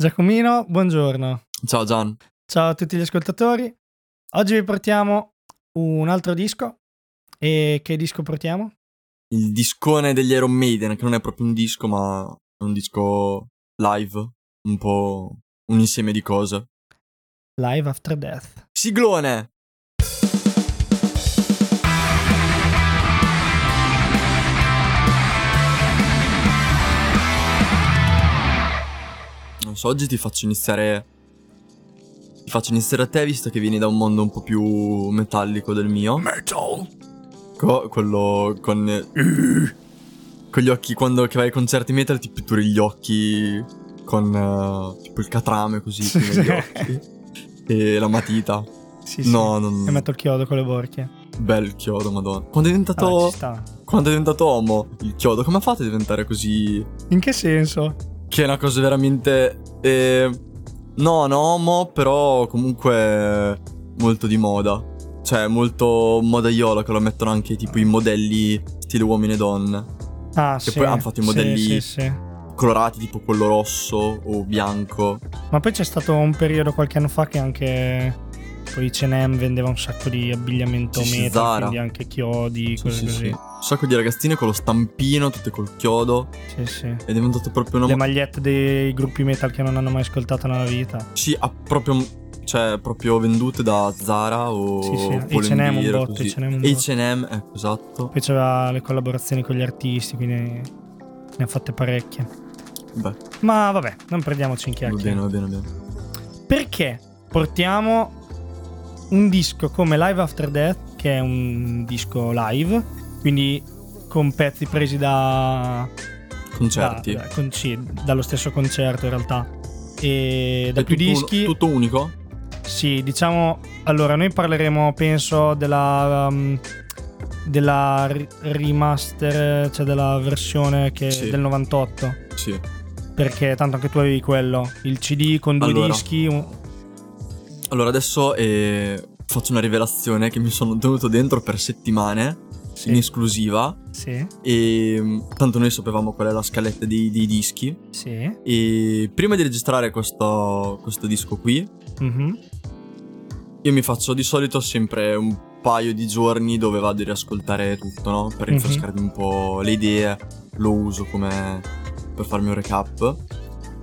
Giacomino, buongiorno. Ciao Gian. Ciao a tutti gli ascoltatori. Oggi vi portiamo un altro disco. E che disco portiamo? Il discone degli Iron Maiden, che non è proprio un disco, ma è un disco live, un po' un insieme di cose. Live After Death. Siglone! Non so, oggi ti faccio iniziare. Ti faccio iniziare a te, visto che vieni da un mondo un po' più metallico del mio. Metal. Co- quello con. con gli occhi. Quando che vai ai concerti metal ti pitturi gli occhi con. eh, tipo il catrame così Sì, prima sì. gli occhi. E la matita. Sì, sì. No, non. E metto il chiodo con le borchie. Bel chiodo, madonna. Quando è diventato. Sta. quando è diventato uomo, il chiodo, come ha fatto a diventare così. In che senso? Che è una cosa veramente. Eh, no, no, homo, però comunque molto di moda. Cioè, molto modaiolo che lo mettono anche tipo i modelli stile uomini e donne. Ah, Che sì. poi hanno fatto i sì, modelli- Sì, sì. Colorati tipo quello rosso o bianco. Ma poi c'è stato un periodo qualche anno fa che anche. Poi H&M vendeva un sacco di abbigliamento Sì, sì, metal, Zara. quindi anche chiodi, Sì, cose sì, così. sì. Un sacco di ragazzine con lo stampino, tutte col chiodo. Sì, sì. È diventato proprio una. Le magliette dei gruppi metal che non hanno mai ascoltato nella vita. Sì, ha proprio. Cioè, proprio vendute da Zara o. Sì, sì, H&M un botto, così. H&M un botto. H&M, ecco, esatto. Poi c'aveva le collaborazioni con gli artisti, quindi ne ha fatte parecchie. Beh, Ma vabbè, non prendiamoci in va bene, chiacchiere. va bene, va bene. Perché portiamo un disco come Live After Death, che è un disco live, quindi con pezzi presi da... Concerti. da- da- con- sì, dallo stesso concerto in realtà. E da È più tutto dischi... tutto unico? Sì, diciamo. Allora, noi parleremo, penso, della. um, della remaster, cioè della versione che Sì. del 98. Sì. Perché tanto anche tu avevi quello. Il CD con due Allora. dischi. un- Allora adesso eh, faccio una rivelazione che mi sono tenuto dentro per settimane Sì. in esclusiva Sì, e mm, tanto noi sapevamo qual è la scaletta dei, dei dischi sì. e prima di registrare questo, questo disco qui mhm, io mi faccio di solito sempre un paio di giorni dove vado a riascoltare tutto, no? Per Mhm. rinfrescarmi un po' le idee, lo uso come per farmi un recap.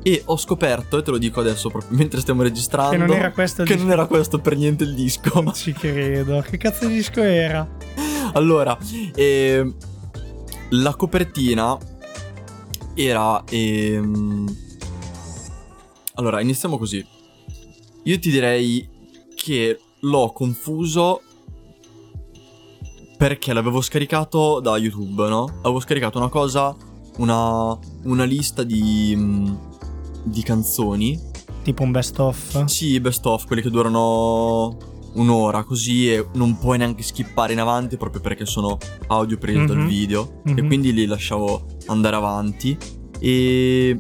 E ho scoperto, e te lo dico adesso proprio mentre stiamo registrando, Che non era questo che non era questo per niente il disco. Non ci credo. Che cazzo di disco era? allora, ehm, la copertina era... ehm, Allora, iniziamo così. Io ti direi che l'ho confuso perché l'avevo scaricato da YouTube, no? Avevo scaricato una cosa, una, una lista di, mm, di canzoni. Tipo un best of. Sì, best of, quelli che durano un'ora così e non puoi neanche skippare in avanti proprio perché sono audio presi dal Mhm. video e Mhm. quindi li lasciavo andare avanti e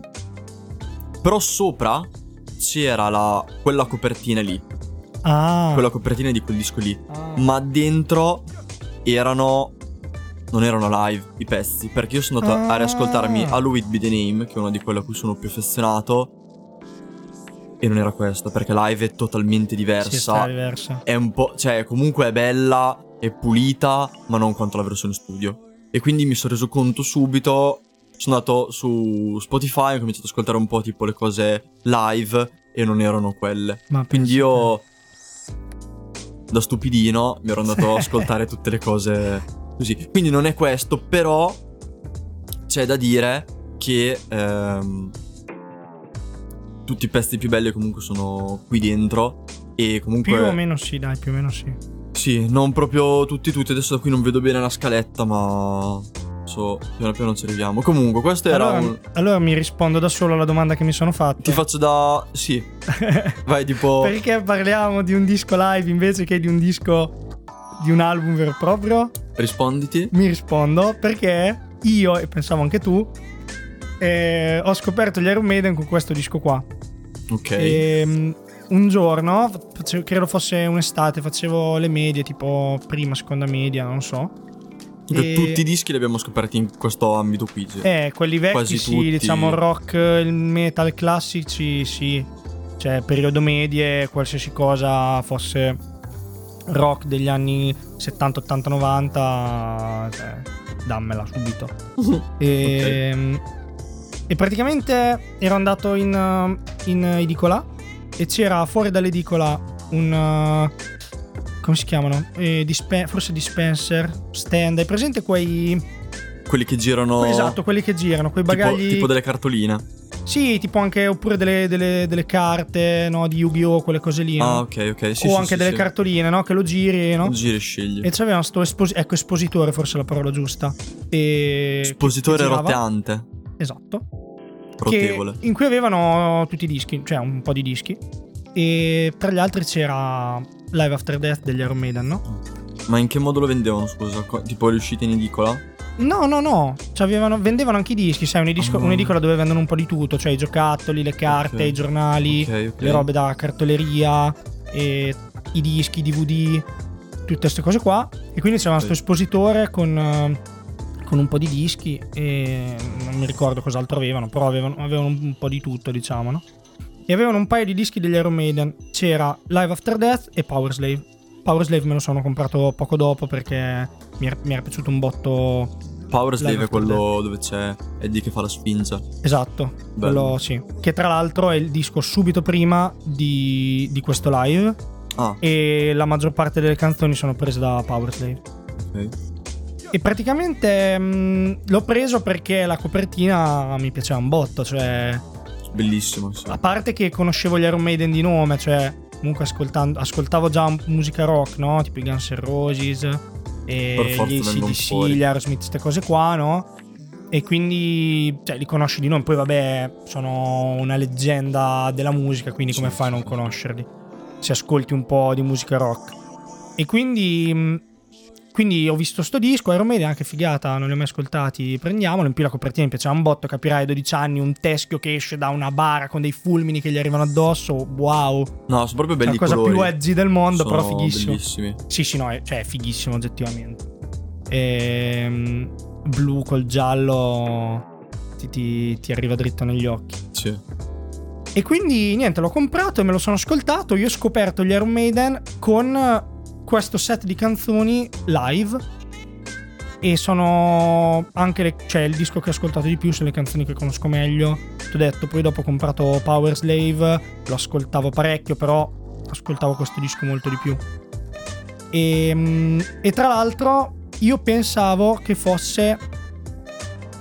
però sopra c'era la, quella copertina lì, Ah. quella copertina di quel disco lì, Ah. ma dentro erano non erano live i pezzi perché io sono andato a Ah. riascoltarmi Halloween Be The Name che è una di quelle a cui sono più affezionato e non era questa perché live è totalmente Sì, sta diversa diversa. è un po'. cioè, comunque è bella, è pulita, ma non quanto la versione studio. E quindi mi sono reso conto subito. Sono andato su Spotify, ho cominciato ad ascoltare un po' tipo le cose live e non erano quelle. Ma Quindi io, da stupidino, mi ero andato ad ascoltare tutte le cose così. Quindi non è questo, però c'è da dire che ehm, tutti i pezzi più belli comunque sono qui dentro. E comunque. Più o meno sì, dai, più o meno sì. Sì, non proprio tutti tutti, adesso da qui non vedo bene la scaletta, ma so, piano piano ci arriviamo. Comunque, questo era Allora, un... allora mi rispondo da solo alla domanda che mi sono fatta. Ti faccio da... Sì, vai tipo... Perché parliamo di un disco live invece che di un disco di un album vero e proprio? Risponditi. Mi rispondo perché io, e pensavo anche tu, eh, ho scoperto gli Iron Maiden con questo disco qua. Ok. Ehm, un giorno, credo fosse un'estate, facevo le medie, tipo prima, seconda media, non so. E- Tutti i dischi li abbiamo scoperti in questo ambito qui. sì. Eh, quelli vecchi Quasi sì, tutti. diciamo rock, il metal classici sì. Cioè, periodo medie, qualsiasi cosa fosse rock degli anni 70, 80, 90, cioè, dammela subito. E, e praticamente ero andato in, uh, in edicola e c'era fuori dall'edicola un... uh, come si chiamano? Eh, dispe- forse dispenser, stand. Hai presente quei... Quelli che girano. Esatto, quelli che girano, quei tipo, bagagli... tipo delle cartoline. Sì, tipo anche oppure delle, delle- delle carte, no, di Yu-Gi-Oh! quelle cose lì. no? Ah, ok, ok. Sì, o sì, anche sì, delle cartoline, no? Che lo giri, no? Giri e scegli. E c'aveva sto esposi- ecco, espositore, forse è la parola giusta. E Espositore roteante. Esatto. Rotevole. Che- in cui avevano tutti i dischi, cioè un po' di dischi. E tra gli altri c'era Live After Death degli Iron Maiden, no? Ma in che modo lo vendevano, scusa? Tipo le uscite in edicola? No, no, no. Vendevano anche i dischi, sai, un'edisco- Ah. un'edicola dove vendono un po' di tutto, cioè i giocattoli, le carte, Ok. i giornali, Ok, ok. le robe da cartoleria, i dischi, i DVD, tutte queste cose qua. E quindi c'era questo espositore con, eh, con un po' di dischi e non mi ricordo cos'altro avevano, però avevano, avevano un po' di tutto, diciamo, no? E avevano un paio di dischi degli Iron Maiden. C'era Live After Death e Power Slave. Power Slave me lo sono comprato poco dopo perché mi era, mi era piaciuto un botto Power Slave è quello dove c'è Eddie che fa la sfinza. Esatto, quello sì. Che tra l'altro è il disco subito prima di, di questo live Ah, e la maggior parte delle canzoni sono prese da Powerslave. ok. E praticamente mh, l'ho preso perché la copertina mi piaceva un botto, cioè Bellissimo, sì. a parte che conoscevo gli Iron Maiden di nome, cioè comunque ascoltando, ascoltavo già musica rock, no? Tipo i Guns N' Roses e gli ACDC, gli Aerosmith, queste cose qua, no? E quindi cioè, li conosci di nome, poi vabbè, sono una leggenda della musica, quindi come Sì, fai a non conoscerli? Se ascolti un po' di musica rock. E quindi mh, quindi ho visto sto disco, Iron Maiden, anche figata, non li ho mai ascoltati, prendiamolo. In più la copertina mi piaceva un botto, capirai, a 12 anni, un teschio che esce da una bara con dei fulmini che gli arrivano addosso, wow. No, sono proprio belli la cosa colori. più edgy del mondo, Sono però fighissimo. bellissimi. Sì, sì, no, è, cioè è fighissimo oggettivamente. Ehm, blu col giallo ti, ti- ti arriva dritto negli occhi. Sì. E quindi niente, l'ho comprato e me lo sono ascoltato. Io ho scoperto gli Iron Maiden con questo set di canzoni live. E sono anche le- cioè, il disco che ho ascoltato di più, sono le canzoni che conosco meglio. Ti ho detto, poi dopo ho comprato Power Slave, lo ascoltavo parecchio, però ascoltavo questo disco molto di più. E, mm, e tra l'altro io pensavo che fosse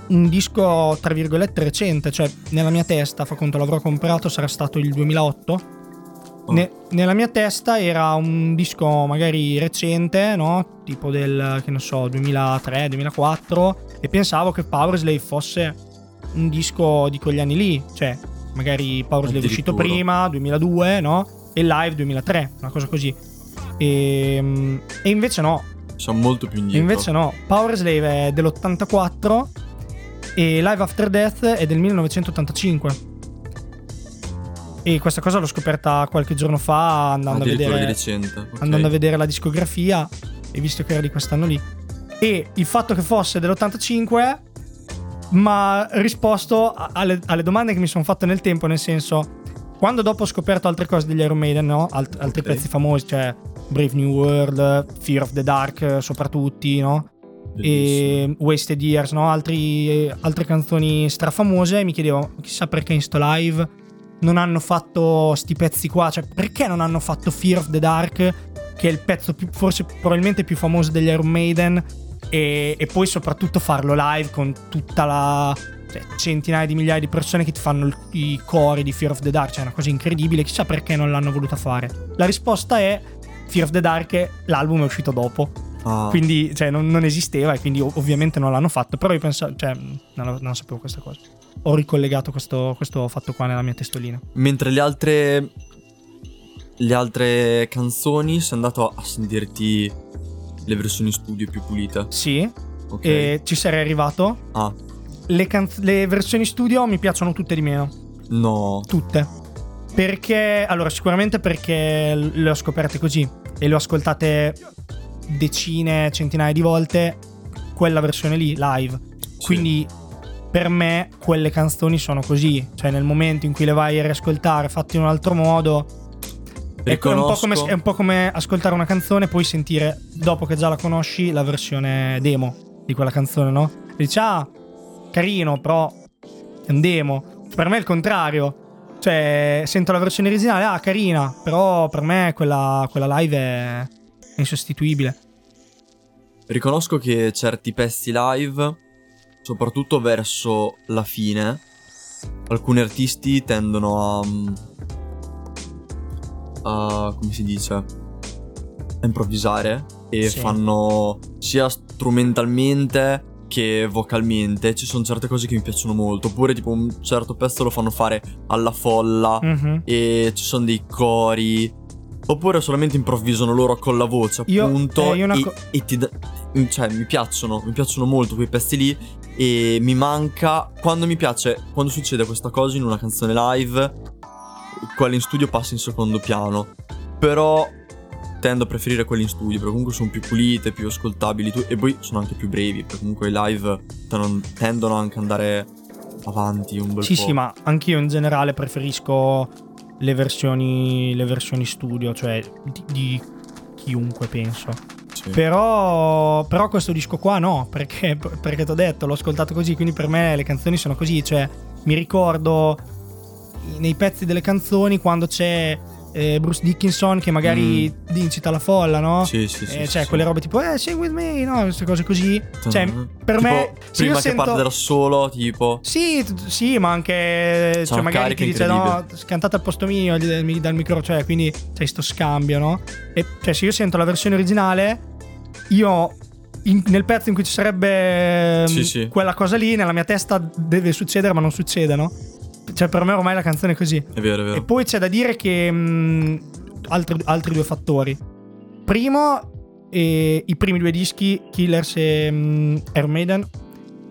un disco tra virgolette recente, cioè nella mia testa, fa conto l'avrò comprato, sarà stato il 2008. Oh. Ne- nella mia testa era un disco magari recente, no? Tipo del, che ne so, 2003, 2004 e pensavo che Powerslave fosse un disco di quegli anni lì, cioè magari Powerslave è uscito prima, 2002, no? E Live 2003, una cosa così. E, e invece no, Siamo molto più e indietro. invece no, Power Slave è dell'84 e Live After Death è del 1985. E questa cosa l'ho scoperta qualche giorno fa andando, a vedere, recente. ok. andando a vedere la discografia e visto che era di quest'anno lì. E il fatto che fosse dell'85 mi ha risposto alle, alle domande che mi sono fatte nel tempo, nel senso, quando dopo ho scoperto altre cose degli Iron Maiden, no? Alt- altri pezzi famosi, cioè Brave New World, Fear of the Dark, soprattutto, no? Bellissimo. e Wasted Years, no? Altri- altre canzoni strafamose. Mi chiedevo, chissà perché in sto live non hanno fatto sti pezzi qua. Cioè, perché non hanno fatto Fear of the Dark, che è il pezzo più, forse probabilmente più famoso degli Iron Maiden, e, e poi soprattutto farlo live con tutta la. cioè, centinaia di migliaia di persone che ti fanno il- i cori di Fear of the Dark, cioè è una cosa incredibile. Chissà perché non l'hanno voluta fare. La risposta è. Fear of the Dark, l'album è uscito dopo Ah, quindi cioè, non, non esisteva e quindi ov- ovviamente non l'hanno fatto però io pensavo cioè non, non sapevo questa cosa ho ricollegato questo, questo fatto qua nella mia testolina Mentre le altre. Le altre canzoni sei andato a sentirti le versioni studio più pulite. sì Ok. e ci sarei arrivato Ah, le, canz- le versioni studio mi piacciono tutte di meno no. tutte perché allora sicuramente perché le ho scoperte così e le ho ascoltate decine centinaia di volte quella versione lì live. Quindi per me quelle canzoni sono così, cioè nel momento in cui le vai a riascoltare fatte in un altro modo è un, po come, è un po' come ascoltare una canzone e poi sentire, dopo che già la conosci, la versione demo di quella canzone, no? E dici, ah, carino, però è un demo. Per me è il contrario. Cioè, sento la versione originale, ah, carina, però per me quella, quella live è insostituibile. Riconosco che certi pezzi live, soprattutto verso la fine, alcuni artisti tendono a a, come si dice, a improvvisare e sì. fanno sia strumentalmente che vocalmente ci sono certe cose che mi piacciono molto oppure tipo un certo pezzo lo fanno fare alla folla mm-hmm. e ci sono dei cori oppure solamente improvvisano loro con la voce appunto io, eh, io e, co- e ti da- cioè mi piacciono mi piacciono molto quei pezzi lì e mi manca quando mi piace quando succede questa cosa in una canzone live quelli in studio passa in secondo piano. Però tendo a preferire quelli in studio perché comunque sono più pulite, più ascoltabili e poi sono anche più brevi perché comunque i live tendono anche ad andare avanti un bel sì, po'. Sì, sì, ma anch'io in generale preferisco le versioni, le versioni studio, cioè di, di chiunque penso. Sì. Però, però, questo disco qua no, perché, perché ti ho detto, l'ho ascoltato così, quindi per me le canzoni sono così, cioè mi ricordo nei pezzi delle canzoni quando c'è eh, Bruce Dickinson che magari mm. incita la folla, no? Sì, sì, sì. Eh, cioè, sì, quelle robe tipo, eh, sing with me, no? Queste cose così. Cioè, per tipo, me. Prima che sento... parte da solo, tipo. Sì, sì, ma anche. Sono cioè, magari ti dice, no, cantate al posto mio dal micro, cioè, quindi c'è sto scambio, no? E cioè, se io sento la versione originale, io in, nel pezzo in cui ci sarebbe sì, sì. quella cosa lì, nella mia testa deve succedere, ma non succede, no? Cioè, per me ormai la canzone è così. È vero, è vero. E poi c'è da dire che. Mh, mm, altri, altri, due fattori. Primo, eh, i primi due dischi, Killers e mh, mm, Air Maiden,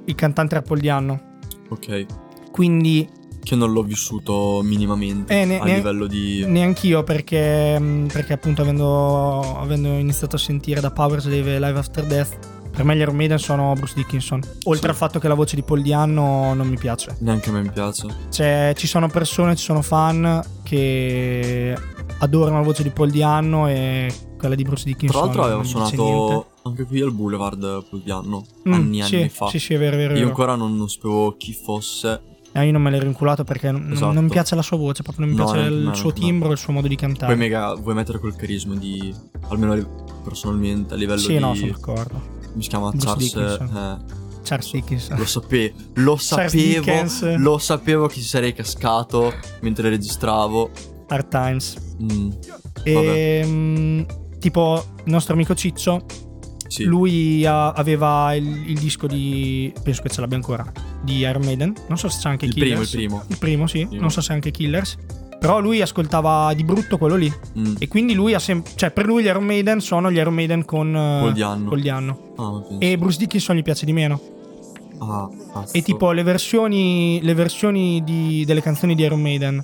il cantante Paul Dianno. Ok. Quindi. Che non l'ho vissuto minimamente eh, ne, a ne, livello di. Neanch'io, perché, mm, perché appunto avendo, avendo iniziato a sentire da Power Slave Live After Death per me gli Iron Maiden sono Bruce Dickinson. Oltre sì. al fatto che la voce di Paul Dianno non mi piace. Neanche a me mi piace. Cioè, ci sono persone, ci sono fan che adorano la voce di Paul Dianno e quella di Bruce Dickinson. Tra l'altro aveva suonato anche qui al Boulevard Paul Dianno mm, anni e sì, anni fa. Sì, sì, è vero, è vero. Io ancora non, non sapevo chi fosse. Eh, io non me l'ero inculato perché esatto. non, mi piace la sua voce, proprio non mi no, piace il me, suo timbro, il suo modo di cantare. Poi mega vuoi mettere quel carisma di almeno personalmente a livello sì, di Sì, no, sono d'accordo come si chiama? Bruce Charles. Eh. Charles Dickinson. Lo sapevo, lo sapevo, lo sapevo che ci sarei cascato mentre registravo. Hard Times. Mm. E, ehm, tipo il nostro amico Ciccio, sì. lui ha, aveva il, il, disco di, penso che ce l'abbia ancora, di Iron Maiden. Non so se c'è anche il Killers. Primo, il primo. Il primo, sì. Primo. Non so se anche Killers. Però lui ascoltava di brutto quello lì. Mm. E quindi lui ha sempre. Cioè, per lui gli Iron Maiden sono gli Iron Maiden con. Uh, col Dianno. Col Dianno. Ah, e Bruce Dickinson gli piace di meno. Ah, e tipo le versioni. Le versioni di, delle canzoni di Iron Maiden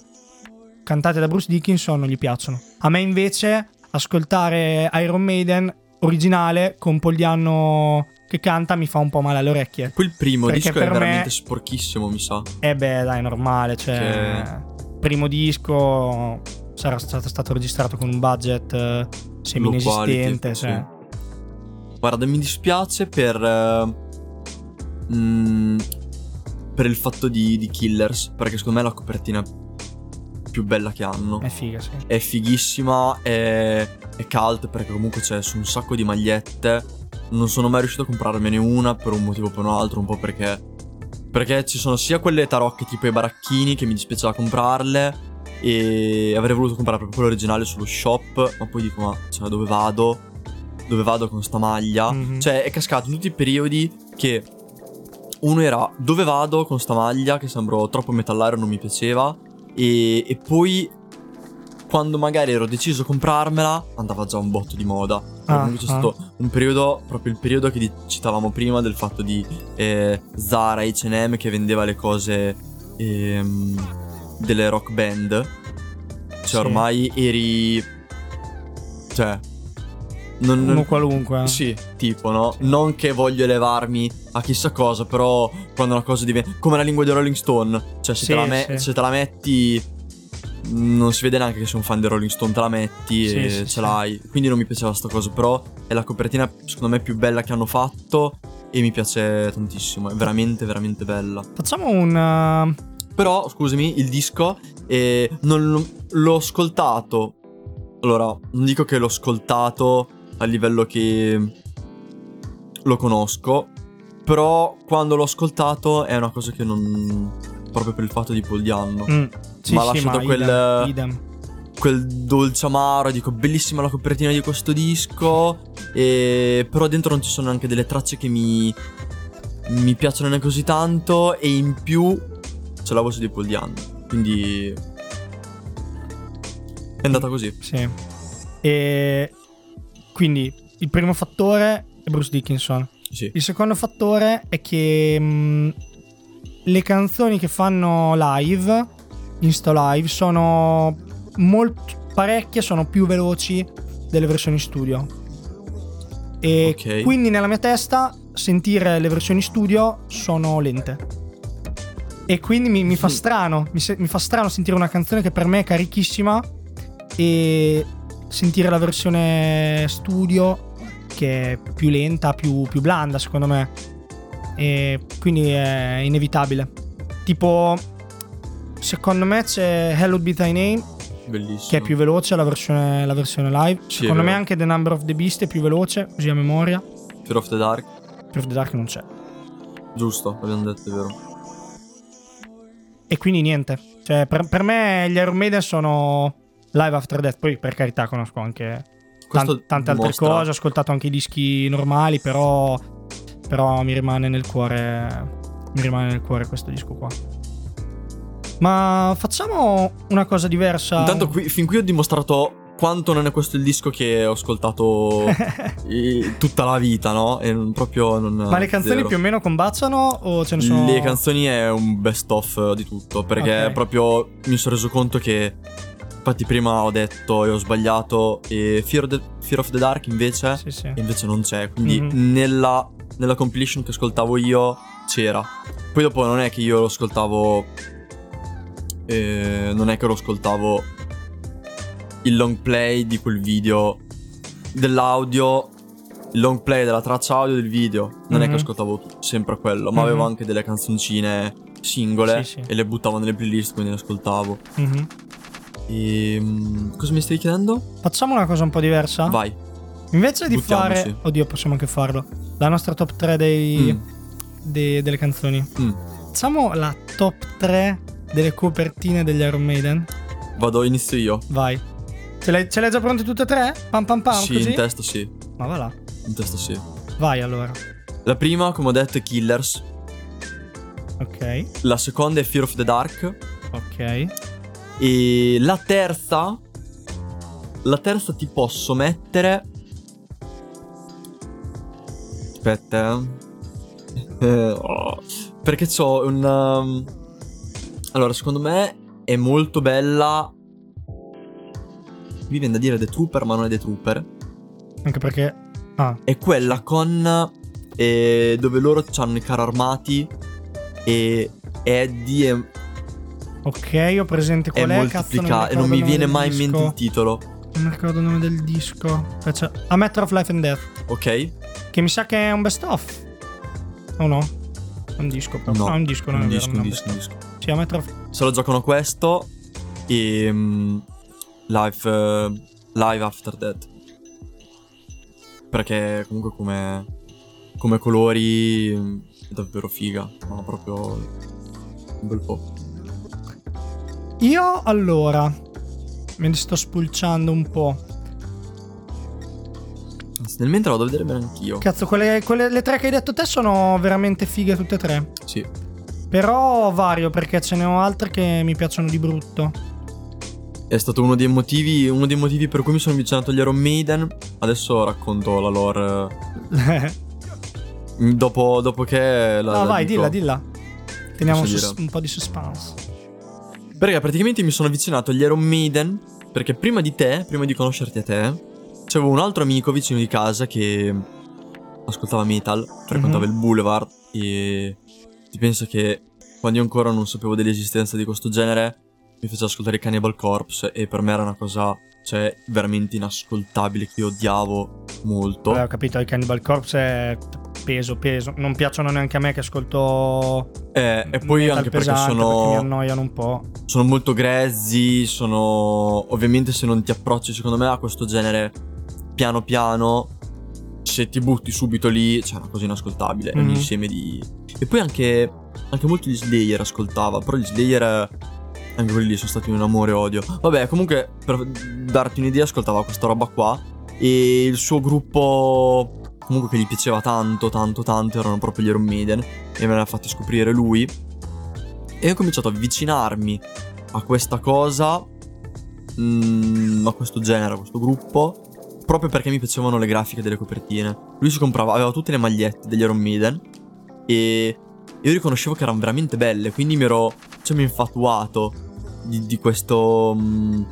cantate da Bruce Dickinson non gli piacciono. A me invece ascoltare Iron Maiden originale con Dianno che canta mi fa un po' male alle orecchie. Quel primo disco è veramente me... sporchissimo, mi sa. Eh beh, dai, normale, cioè che primo disco sarà stato registrato con un budget eh, semi-inesistente. Cioè. Sì. Guarda, mi dispiace per. Uh, mm, per il fatto di, di, Killers. Perché secondo me è la copertina più bella che hanno. È figa, sì. È fighissima, è, è cult perché comunque c'è su un sacco di magliette. Non sono mai riuscito a comprarmene una per un motivo o per un altro, un po' perché perché ci sono sia quelle tarocche tipo i baracchini che mi dispiaceva comprarle e avrei voluto comprare proprio quello originale sullo shop, ma poi dico ma cioè, dove vado? Dove vado con sta maglia? Mm-hmm. Cioè è cascato in tutti i periodi che uno era dove vado con sta maglia che sembrò troppo metallare non mi piaceva e, e poi quando magari ero deciso a comprarmela, andava già un botto di moda. Ah, comunque c'è ah. stato un periodo, proprio il periodo che citavamo prima, del fatto di eh, Zara, HM che vendeva le cose ehm, delle rock band. Cioè, sì. ormai eri. Cioè. non, Uno qualunque. Sì, tipo, no? Non che voglio elevarmi a chissà cosa, però quando una cosa diventa. come la lingua di Rolling Stone. Cioè, se, Sì, te, la me- sì. se te la metti. Non si vede neanche che sei un fan di Rolling Stone, te la metti Sì, e sì, ce sì. l'hai. Quindi non mi piaceva sta cosa, però è la copertina, secondo me, più bella che hanno fatto. E mi piace tantissimo. È veramente, veramente bella. Facciamo un. uh, Però, scusami, il disco eh, non l'ho ascoltato. Allora, non dico che l'ho ascoltato a livello che lo conosco, però quando l'ho ascoltato è una cosa che non proprio per il fatto di Paul Dianno. mm, sì, Ma ha sì, lasciato ma quel- idem, idem. Quel dolce amaro, dico bellissima la copertina di questo disco, e però dentro non ci sono neanche delle tracce che mi mi piacciono neanche così tanto e in più c'è la voce di Paul Dianno. Quindi è andata così. Sì. E quindi il primo fattore è Bruce Dickinson. Sì. Il secondo fattore è che mh, le canzoni che fanno live, Insta Live, sono molto parecchie, sono più veloci delle versioni studio. E Ok. quindi nella mia testa sentire le versioni studio sono lente. E quindi mi, mi fa Mm. strano, mi, se- mi fa strano sentire una canzone che per me è carichissima e sentire la versione studio che è più lenta, più, più blanda secondo me. E quindi è inevitabile. Tipo, secondo me c'è Hello Be Thy Name Bellissimo. che è più veloce la versione, la versione live. Sì, secondo me anche The Number of the Beast è più veloce, così a memoria. Fear of the Dark. Fear of the Dark non c'è. Giusto, abbiamo detto, è vero. E quindi niente. Cioè, per, per me gli Iron Maiden sono live after death. Poi, per carità, conosco anche tan- tante altre dimostra- cose. Ho ascoltato anche i dischi normali, però. Però mi rimane nel cuore. Mi rimane nel cuore questo disco qua. Ma facciamo una cosa diversa. Intanto qui- fin qui ho dimostrato quanto non è questo il disco che ho ascoltato tutta la vita, no? E non- proprio non... Ma le canzoni zero. più o meno combaciano o ce ne sono. Le canzoni è un best of di tutto, perché Ok. proprio mi sono reso conto che... Infatti prima ho detto e ho sbagliato e Fear of the, Fear of the Dark invece... Sì, sì. Invece non c'è, quindi Mhm. nella, nella compilation che ascoltavo io c'era. Poi dopo non è che io lo ascoltavo... eh, non è che lo ascoltavo il long play di quel video dell'audio, il long play della traccia audio del video. Non è Mhm. che ascoltavo tu- sempre quello, ma avevo Mhm. anche delle canzoncine singole Sì, sì. e le buttavo nelle playlist, quindi le ascoltavo. Mhm. E mm, cosa mi stai chiedendo? Facciamo una cosa un po' diversa. Vai. Invece di Buttiamoci. fare. Oddio, possiamo anche farlo. La nostra top 3 dei, Mm, dei- delle canzoni. mm. Facciamo la top 3 delle copertine degli Iron Maiden. Vado, inizio io. Vai. Ce le, hai già pronte tutte e tre? Pam pam pam. sì, così? in testa sì. Ma va là. In testa sì. Vai allora. La prima, come ho detto, è Killers. Ok. La seconda è Fear of the Dark. Ok. E la terza. La terza ti posso mettere. Aspetta. eh. Oh. Perché c'ho un. Allora, secondo me è molto bella. Mi viene da dire The Trooper, ma non è The Trooper. Anche perché. Ah, È quella con. eh, dove loro hanno i carri armati. E Eddie è, ok, ho presente è qual è. Cazzo, moltiplicato. E non non mi viene mai del in mente disco. il titolo. Non mi ricordo il nome del disco. Faccia- A Matter of Life and Death. Ok? Che mi sa che è un best of. O no? È un disco però. No, No, è un disco, non un è vero. disco, non un è disco, un disco. Sì, a Matter of Se lo giocano questo e mm, live, eh, live After Death. Perché comunque come, come colori mm, è davvero figa. Ma proprio un bel po'. Io allora me ne sto spulciando un po'. Nel mentre vado a vedere bene anch'io. Cazzo, quelle, quelle- le tre che hai detto te sono veramente fighe tutte e tre. Sì. Però vario perché ce ne ho altre che mi piacciono di brutto. È stato uno dei motivi, uno dei motivi per cui mi sono avvicinato agli Iron Maiden. Adesso racconto la lore. Dopo, dopo che la, no, la vai, dico. dilla, dilla. Teniamo sus- un po' di suspense. Perché praticamente mi sono avvicinato agli Iron Maiden. Perché prima di te, prima di conoscerti a te, c'avevo un altro amico vicino di casa che ascoltava metal, frequentava Mhm. il boulevard e ti penso che quando io ancora non sapevo dell'esistenza di questo genere mi faceva ascoltare Cannibal Corpse e per me era una cosa, cioè, veramente inascoltabile che io odiavo molto. Beh, ho capito, i Cannibal Corpse è peso, peso. Non piacciono neanche a me che ascolto Eh, e poi anche perché pesante, perché mi sono, annoiano un po'. sono molto grezzi, sono... Ovviamente se non ti approcci secondo me a questo genere piano piano, se ti butti subito lì, c'è una cosa inascoltabile, è un Mhm. insieme di... E poi anche, anche molti gli Slayer ascoltava, però gli Slayer... Anche quelli lì sono stati un amore e odio. Vabbè, comunque, per darti un'idea, ascoltava questa roba qua. E il suo gruppo, comunque, che gli piaceva tanto, tanto, tanto, erano proprio gli Iron Maiden. E me l'ha fatti scoprire lui. E ho cominciato a avvicinarmi a questa cosa, mm, a questo genere, a questo gruppo, proprio perché mi piacevano le grafiche delle copertine. Lui si comprava, aveva tutte le magliette degli Iron Maiden e io riconoscevo che erano veramente belle, quindi mi ero, cioè mi ho infatuato di, di questo... mm,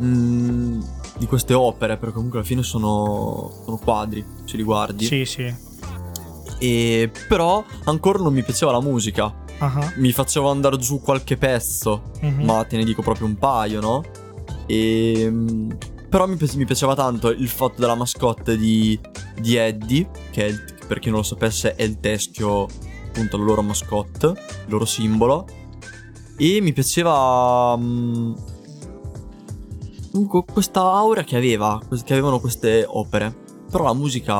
mm, di queste opere, perché comunque alla fine sono, sono quadri, se li guardi. Sì, sì. E però ancora non mi piaceva la musica. Ah, Mi facevo andare giù qualche pezzo, mhm. ma te ne dico proprio un paio, no? E mm, però mi, mi piaceva tanto il fatto della mascotte di, di Eddie, che il- per chi non lo sapesse è il teschio, appunto la loro mascotte, il loro simbolo. E mi piaceva comunque questa aura che aveva, che avevano queste opere. Però la musica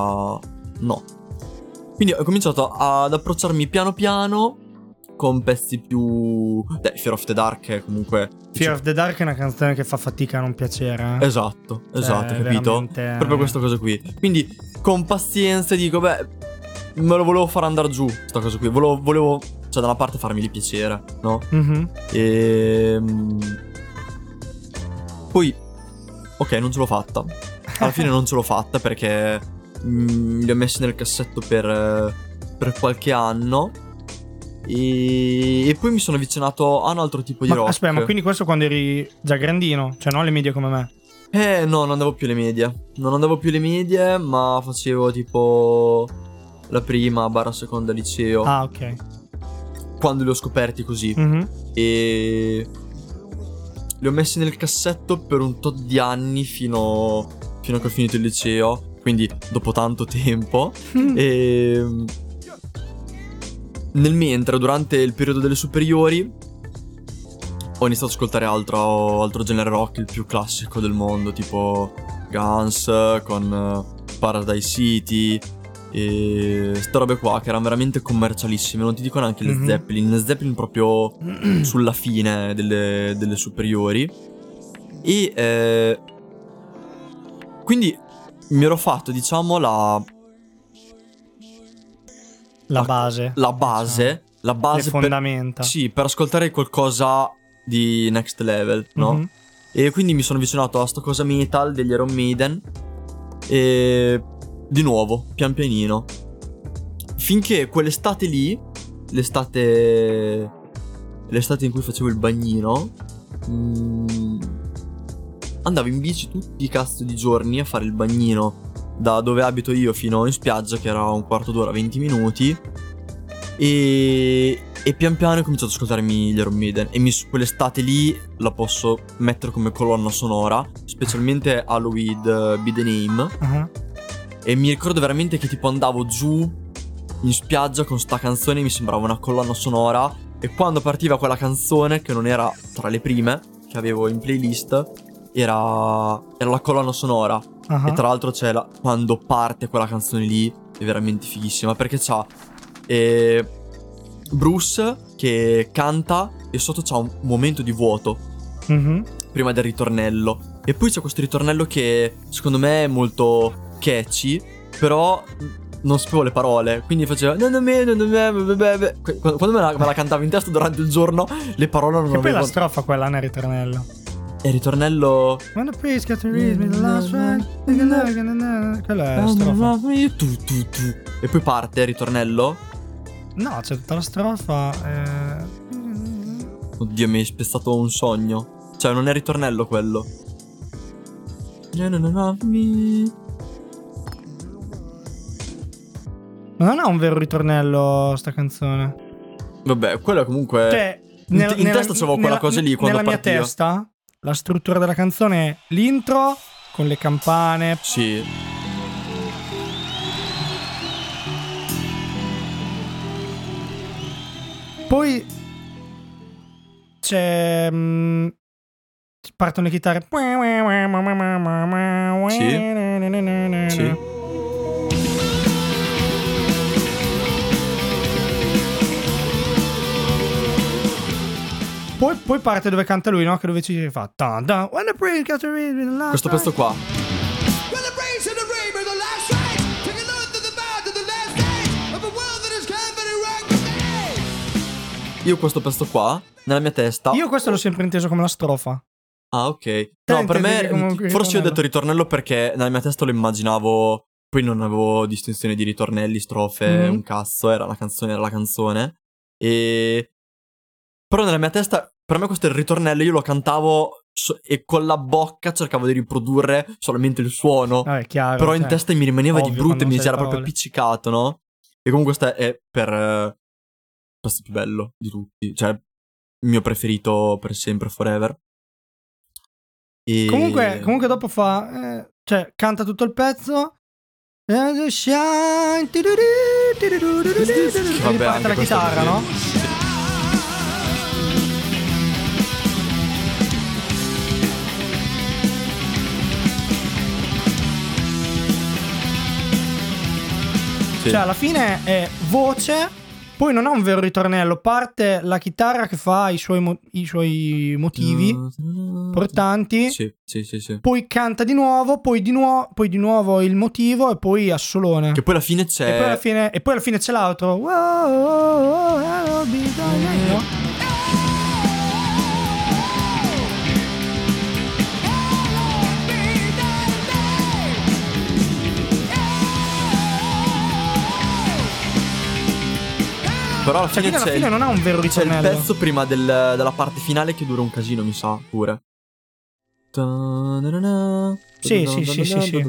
no. Quindi ho cominciato ad approcciarmi piano piano con pezzi più... Beh, Fear of the Dark è comunque... Fear of the Dark è una canzone che fa fatica a non piacere. Esatto, esatto, Cioè, capito? veramente- Proprio questa cosa qui. Quindi con pazienza dico, beh, me lo volevo far andare giù, questa cosa qui. Volevo, volevo cioè, da una parte farmi piacere, no? Mhm. E... Poi, ok, non ce l'ho fatta. Alla fine non ce l'ho fatta perché mm, li ho messi nel cassetto per, eh, per qualche anno. E... e poi mi sono avvicinato a un altro tipo di Ma rock. aspetta, ma quindi questo quando eri già grandino, cioè non alle medie come me. Eh, no, non andavo più alle medie. Non andavo più alle medie, ma facevo tipo la prima barra seconda liceo. Ah, ok. Quando li ho scoperti così. Mhm. E li ho messi nel cassetto per un tot di anni fino, fino a che ho finito il liceo. Quindi dopo tanto tempo. E nel mentre, durante il periodo delle superiori, ho iniziato ad ascoltare altro, altro genere rock, il più classico del mondo, tipo Guns con eh, Paradise City e ste robe qua che erano veramente commercialissime. Non ti dico neanche le Mhm. Zeppelin, le Zeppelin proprio sulla fine delle, delle superiori. E eh, quindi mi ero fatto, diciamo, la, La La- base. la base. La Le base per, fondamenta. sì, per ascoltare qualcosa di next level, no? Mhm. E quindi mi sono avvicinato a sta cosa metal degli Iron Maiden. E di nuovo, pian pianino. Finché quell'estate lì, l'estate. L'estate in cui facevo il bagnino. mm, andavo in bici tutti i cazzo di giorni a fare il bagnino da dove abito io fino in spiaggia, che era un quarto d'ora, 20 minuti. E, e pian piano ho cominciato ad ascoltarmi gli Iron Maiden. E mi, quell'estate lì la posso mettere come colonna sonora, specialmente Halloween uh, Be the Name. Ah. E mi ricordo veramente che tipo andavo giù in spiaggia con sta canzone, mi sembrava una colonna sonora. E quando partiva quella canzone, che non era tra le prime che avevo in playlist, era, era la colonna sonora. Ah. E tra l'altro c'è la, quando parte quella canzone lì è veramente fighissima perché c'ha eh, Bruce che canta e sotto c'ha un momento di vuoto Mhm. prima del ritornello. E poi c'è questo ritornello che secondo me è molto catchy, però non sapevo le parole, quindi faceva Quando me la, me la cantavo in testa durante il giorno, le parole non Che poi avevo. la strofa quella nel ritornello. E il ritornello When the priest to read me the last one. Quella è la strofa. Tu, tu, tu. E poi parte il ritornello. No, c'è tutta la strofa. eh. Oddio, mi hai spezzato un sogno. Cioè, non è ritornello quello. Ma non ha un vero ritornello sta canzone. Vabbè, quella comunque... Cioè, in, nel- in testa c'avevo quella nella- cosa lì quando Nella mia partiva. testa, la struttura della canzone è l'intro con le campane. Sì. Poi c'è. mm, partono le chitarre. Sì. Poi, poi parte dove canta lui, no? Che dove ci fa. Dun, dun, when the brain gets a read in the last Questo pezzo qua. Io questo pezzo qua, nella mia testa... Io questo l'ho sempre inteso come la strofa. Ah, ok. No, per me, comunque forse io ho detto ritornello perché nella mia testa lo immaginavo. Poi non avevo distinzione di ritornelli, strofe, Mhm. un cazzo. Era la canzone, era la canzone. E. Però nella mia testa, per me questo è il ritornello. Io lo cantavo so- e con la bocca cercavo di riprodurre solamente il suono. Vabbè, chiaro. Però in cioè. testa mi rimaneva di brutto e mi si era proprio appiccicato, no? E comunque questo è per. eh, Questo è il più bello di tutti. Cioè, il mio preferito per sempre, forever. E... Comunque, comunque dopo fa. eh, cioè, canta tutto il pezzo. And the shine, tiduru, tiduru, tiduru, tiduru, e Vabbè, riparte anche la chitarra, no? Sì. Cioè, alla fine è voce, poi non ha un vero ritornello. Parte la chitarra che fa i suoi, mo- i suoi motivi portanti. Sì, sì, sì, sì. Poi canta di nuovo, poi di, nuovo poi di nuovo il motivo e poi assolone. Che poi alla fine E c'è. poi, alla fine, e poi alla fine c'è l'altro. Wow, wow, wow, I'll be there, no? Però alla Cioè, fine alla fine non ha un vero c'è il ritornello. pezzo prima del- della parte finale che dura un casino, mi sa, pure. Sì, sì, sì, sì, sì.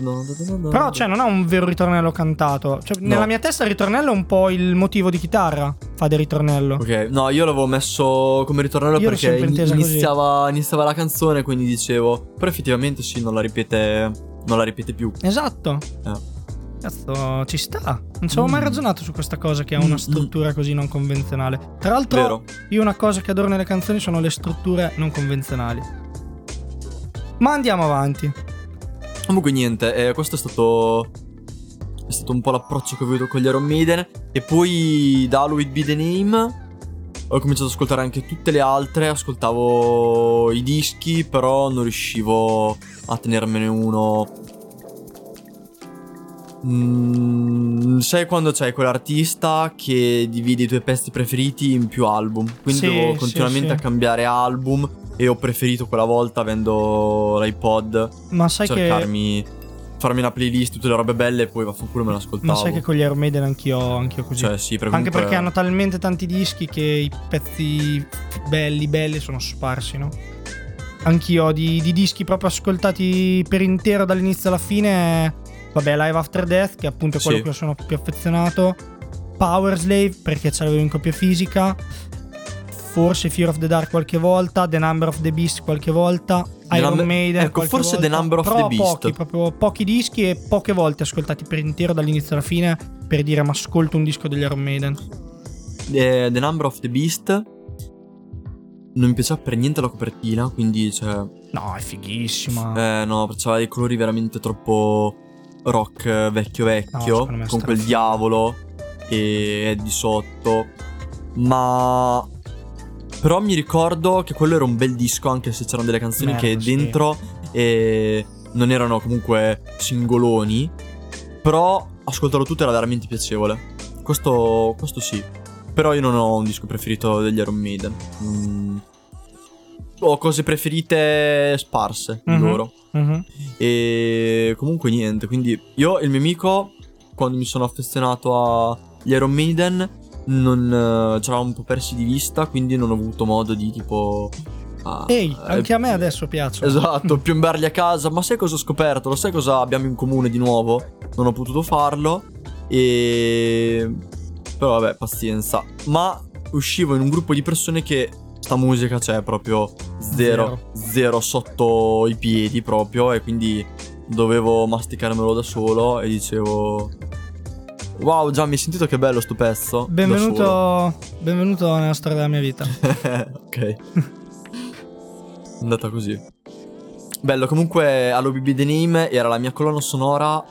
Però, cioè, non ha un vero ritornello cantato. Cioè, No. nella mia testa il ritornello è un po' il motivo di chitarra. Fa del ritornello. Ok, no, io l'avevo messo come ritornello Io perché iniziava, iniziava la canzone, quindi dicevo. Però effettivamente sì, non la ripete. Non la ripete più. Esatto. Eh. Cazzo, ci sta. Non ci avevo mai Mm. ragionato su questa cosa che ha una Mm, struttura così non convenzionale. Tra l'altro, Vero. io una cosa che adoro nelle canzoni sono le strutture non convenzionali. Ma andiamo avanti. Comunque niente, eh, questo è stato. È stato un po' l'approccio che ho avuto con gli Iron Maiden. E poi da Halloween Be the Name. Ho cominciato ad ascoltare anche tutte le altre. Ascoltavo i dischi, però non riuscivo a tenermene uno. Mm, sai quando c'hai quell'artista che divide i tuoi pezzi preferiti in più album? Quindi Sì, devo sì, continuamente sì. a cambiare album. E ho preferito quella volta, avendo l'iPod, Ma sai che. cercarmi farmi una playlist tutte le robe belle e poi vaffanculo me l'ascoltavo. Ma sai che con gli Iron Maiden anch'io, anch'io così. cioè sì, perché Anche perché hanno talmente tanti dischi che i pezzi belli, belli sono sparsi, no? Anch'io di, di dischi proprio ascoltati per intero dall'inizio alla fine. Vabbè, Live After Death, che appunto è quello Sì. che sono più affezionato. Power Slave, perché ce l'avevo in copia fisica. Forse Fear of the Dark qualche volta. The Number of the Beast qualche volta. The Iron Number- Maiden. ecco, forse The volta. Number of Però the Beast. Pochi, proprio pochi dischi e poche volte ascoltati per intero dall'inizio alla fine. Per dire, ma ascolto un disco degli Iron Maiden. The, The Number of the Beast non mi piaceva per niente la copertina, quindi cioè No, è fighissima. eh no, aveva dei colori veramente troppo rock vecchio No, vecchio è con quel diavolo e è di sotto. Ma però mi ricordo che quello era un bel disco anche se c'erano delle canzoni Merda, che sì. dentro eh, non erano comunque singoloni, però ascoltarlo tutto era veramente piacevole. Questo, questo sì. Però io non ho un disco preferito degli Iron Maiden. Mm. Ho cose preferite sparse di Mhm. loro. Mhm. E comunque niente, quindi io e il mio amico, quando mi sono affezionato agli Iron Maiden, non eh, ci eravamo un po' persi di vista, quindi non ho avuto modo di tipo a- Ehi, anche eh, a me adesso piacciono. Esatto, piombarli a casa. Ma sai cosa ho scoperto? Lo sai cosa abbiamo in comune di nuovo? Non ho potuto farlo. E. Però vabbè, pazienza. Ma uscivo in un gruppo di persone che sta musica c'è proprio zero, zero sotto i piedi proprio. E quindi dovevo masticarmelo da solo. E dicevo. Wow, già mi hai sentito che bello sto pezzo? Benvenuto, benvenuto nella storia della mia vita. ok. È andata così. Bello, comunque all'OBB The Name era la mia colonna sonora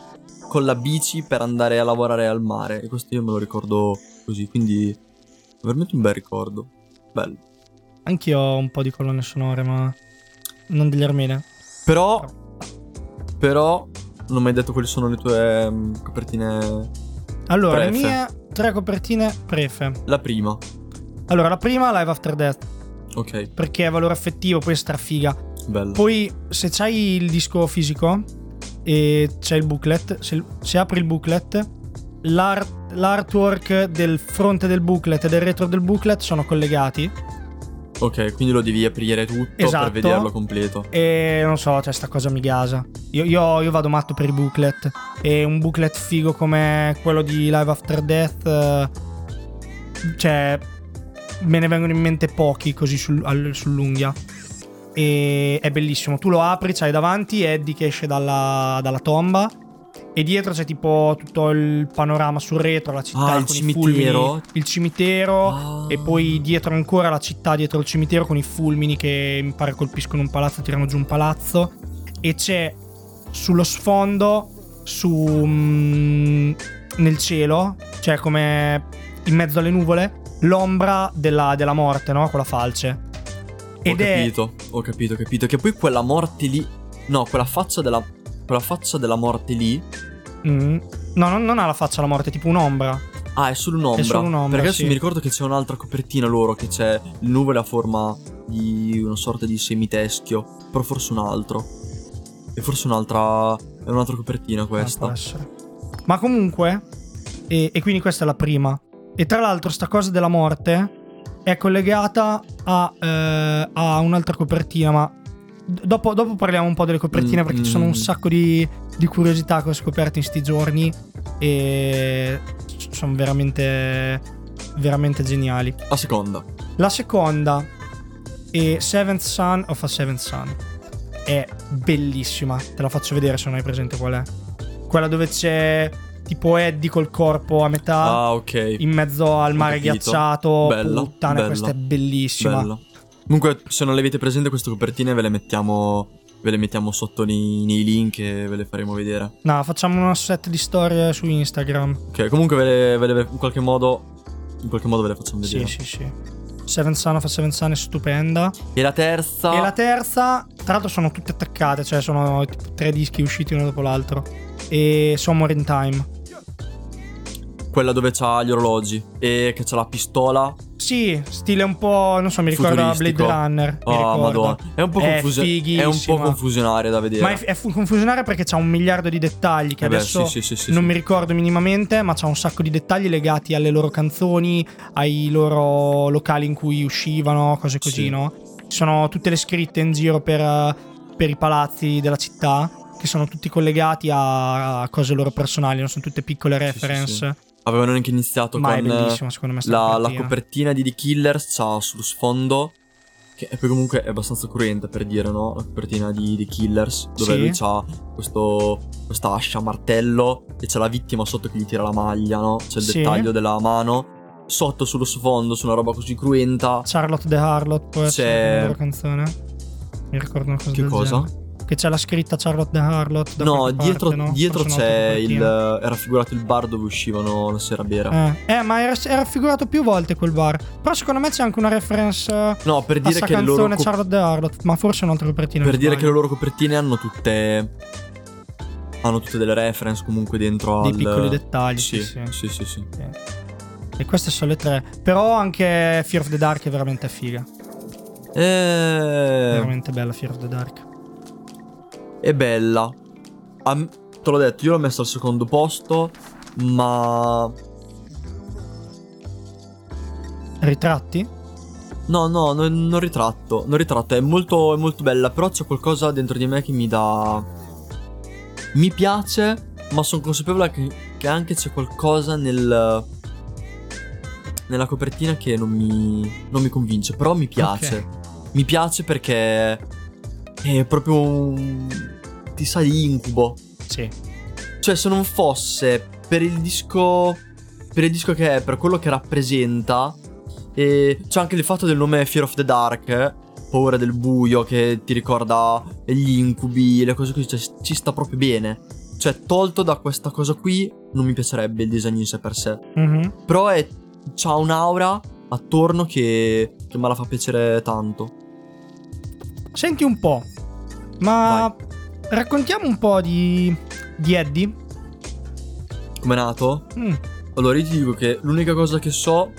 con la bici per andare a lavorare al mare. E questo io me lo ricordo così, quindi veramente un bel ricordo. Bello. Anch'io ho un po' di colonne sonore, ma non degli Armene. Però, però, non ho mai detto quali sono le tue mm, copertine. Allora, le Prefe. mie tre copertine prefe. La prima, Allora, la prima, Live After Death, ok, perché è valore affettivo, poi è strafiga. bello. Poi, se c'hai il disco fisico e c'è il booklet, se, se apri il booklet, l'art- l'artwork del fronte del booklet e del retro del booklet sono collegati. Ok, quindi lo devi aprire tutto Esatto. per vederlo completo. E non so, cioè, sta cosa mi gasa. Io, io- io vado matto per i booklet. E un booklet figo come quello di Live After Death. eh, cioè, me ne vengono in mente pochi così sul- al- sull'unghia. E è bellissimo. Tu lo apri, c'hai davanti Eddie che esce dalla, dalla tomba. E dietro c'è tipo tutto il panorama sul retro, la città Ah, il con i cimitero? fulmini, il cimitero. Ah. E poi dietro ancora la città, dietro il cimitero con i fulmini che mi pare colpiscono un palazzo, tirano giù un palazzo. E c'è sullo sfondo, su, mm, nel cielo, cioè come in mezzo alle nuvole, l'ombra della, della morte, no? Con la falce. Ho Ed è... capito, ho capito, ho capito. Che poi quella morte lì. No, quella faccia della. Quella faccia della morte lì. Mm. No, non, non ha la faccia la morte, è tipo un'ombra. Ah, è solo un'ombra. È solo un'ombra, Perché adesso sì. mi ricordo che c'è un'altra copertina loro. Che c'è il nuvole a forma di una sorta di semiteschio. Però forse un altro. E forse un'altra. È un'altra copertina Ah, questa. essere. Ma comunque, e, e quindi questa è la prima. E tra l'altro, sta cosa della morte è collegata a, eh, a un'altra copertina. Ma dopo, dopo parliamo un po' delle copertine Mm, perché ci sono un mm. sacco di, di curiosità che ho scoperto in sti giorni. E sono veramente, veramente geniali. La seconda. La seconda è Seventh Son of a Seventh Son. È bellissima. Te la faccio vedere se non hai presente qual è. Quella dove c'è tipo Eddie col corpo a metà Ah, ok. in mezzo al mare ghiacciato. Bella, Puttana, bella. questa è bellissima. Bella. Comunque, se non le avete presente queste copertine, ve le mettiamo. Ve le mettiamo sotto nei, nei link e ve le faremo vedere. No, facciamo una set di storie su Instagram. Ok, comunque ve le, ve le- in qualche modo. In qualche modo ve le facciamo vedere. Sì, sì, sì. Seventh Son of a Seventh Son è stupenda. E la terza. E la terza, tra l'altro sono tutte attaccate, cioè sono tre dischi usciti uno dopo l'altro. E Somewhere in Time. Quella dove c'ha gli orologi. E che c'ha la pistola. Sì, stile un po', non so, mi ricorda Blade. Runner. Oh, madonna. È un po' È confuse- È un po' confusionario da vedere. Ma è, è fu- confusionaria perché c'ha un miliardo di dettagli che Eh beh, adesso sì, sì, sì, sì, non sì. mi ricordo minimamente, ma c'ha un sacco di dettagli legati alle loro canzoni, ai loro locali in cui uscivano, cose così, Sì. no? Ci sono tutte le scritte in giro per, per i palazzi della città, che sono tutti collegati a, cose loro personali, non sono tutte piccole Sì, sì, reference. sì. Avevano anche iniziato Ma con. me, La, la copertina. di The Killers c'ha sullo sfondo. Che poi comunque è abbastanza cruenta per dire, no? La copertina di The Killers. Dove Sì. lui c'ha questo, questa ascia a martello. E c'è la vittima sotto che gli tira la maglia, no? C'è il Sì. dettaglio della mano. Sotto sullo sfondo, su una roba così cruenta. Charlotte the Harlot essere C'è- la canzone. Mi ricordo una cosa Che cosa? genere. Che c'è la scritta Charlotte the Harlot. No, dietro, parte, no? dietro c'è il. copertina. Era raffigurato il bar dove uscivano la sera bera. Eh, eh, ma era, era raffigurato più volte quel bar. Però secondo me c'è anche una reference eh, No, per dire che le canzone loro. co- Charlotte the Harlot. Ma forse è un'altra copertina. per dire che le loro copertine hanno tutte. Hanno tutte delle reference comunque dentro Dei al. piccoli dettagli. Sì, Sì, sì, sì. sì, sì. E queste sono le tre. Però anche Fear of the Dark è veramente figa. Eh, Veramente bella Fear of the Dark. È bella. A m- te l'ho detto, io l'ho messa al secondo posto, ma Ritratti? No, no, non, non ritratto. Non ritratto, è molto, è molto bella, però c'è qualcosa dentro di me che mi dà. Mi piace, ma sono consapevole che, che anche c'è qualcosa nel. Nella copertina che non mi, non mi convince, però mi piace. Mi piace perché è proprio un. ti sa di incubo. Sì. Cioè, se non fosse per il disco. Per il disco che è, per quello che rappresenta. E c'è anche il fatto del nome Fear of the Dark. Paura del buio, che ti ricorda gli incubi, le cose così. Cioè, ci sta proprio bene. Cioè, tolto da questa cosa qui, non mi piacerebbe il disegno in sé per sé. Mhm. Però è, c'ha un'aura attorno che, che me la fa piacere tanto. Senti un po', ma raccontiamo un po' di, di Eddie. Com'è nato? Mm, Allora, io ti dico che l'unica cosa che so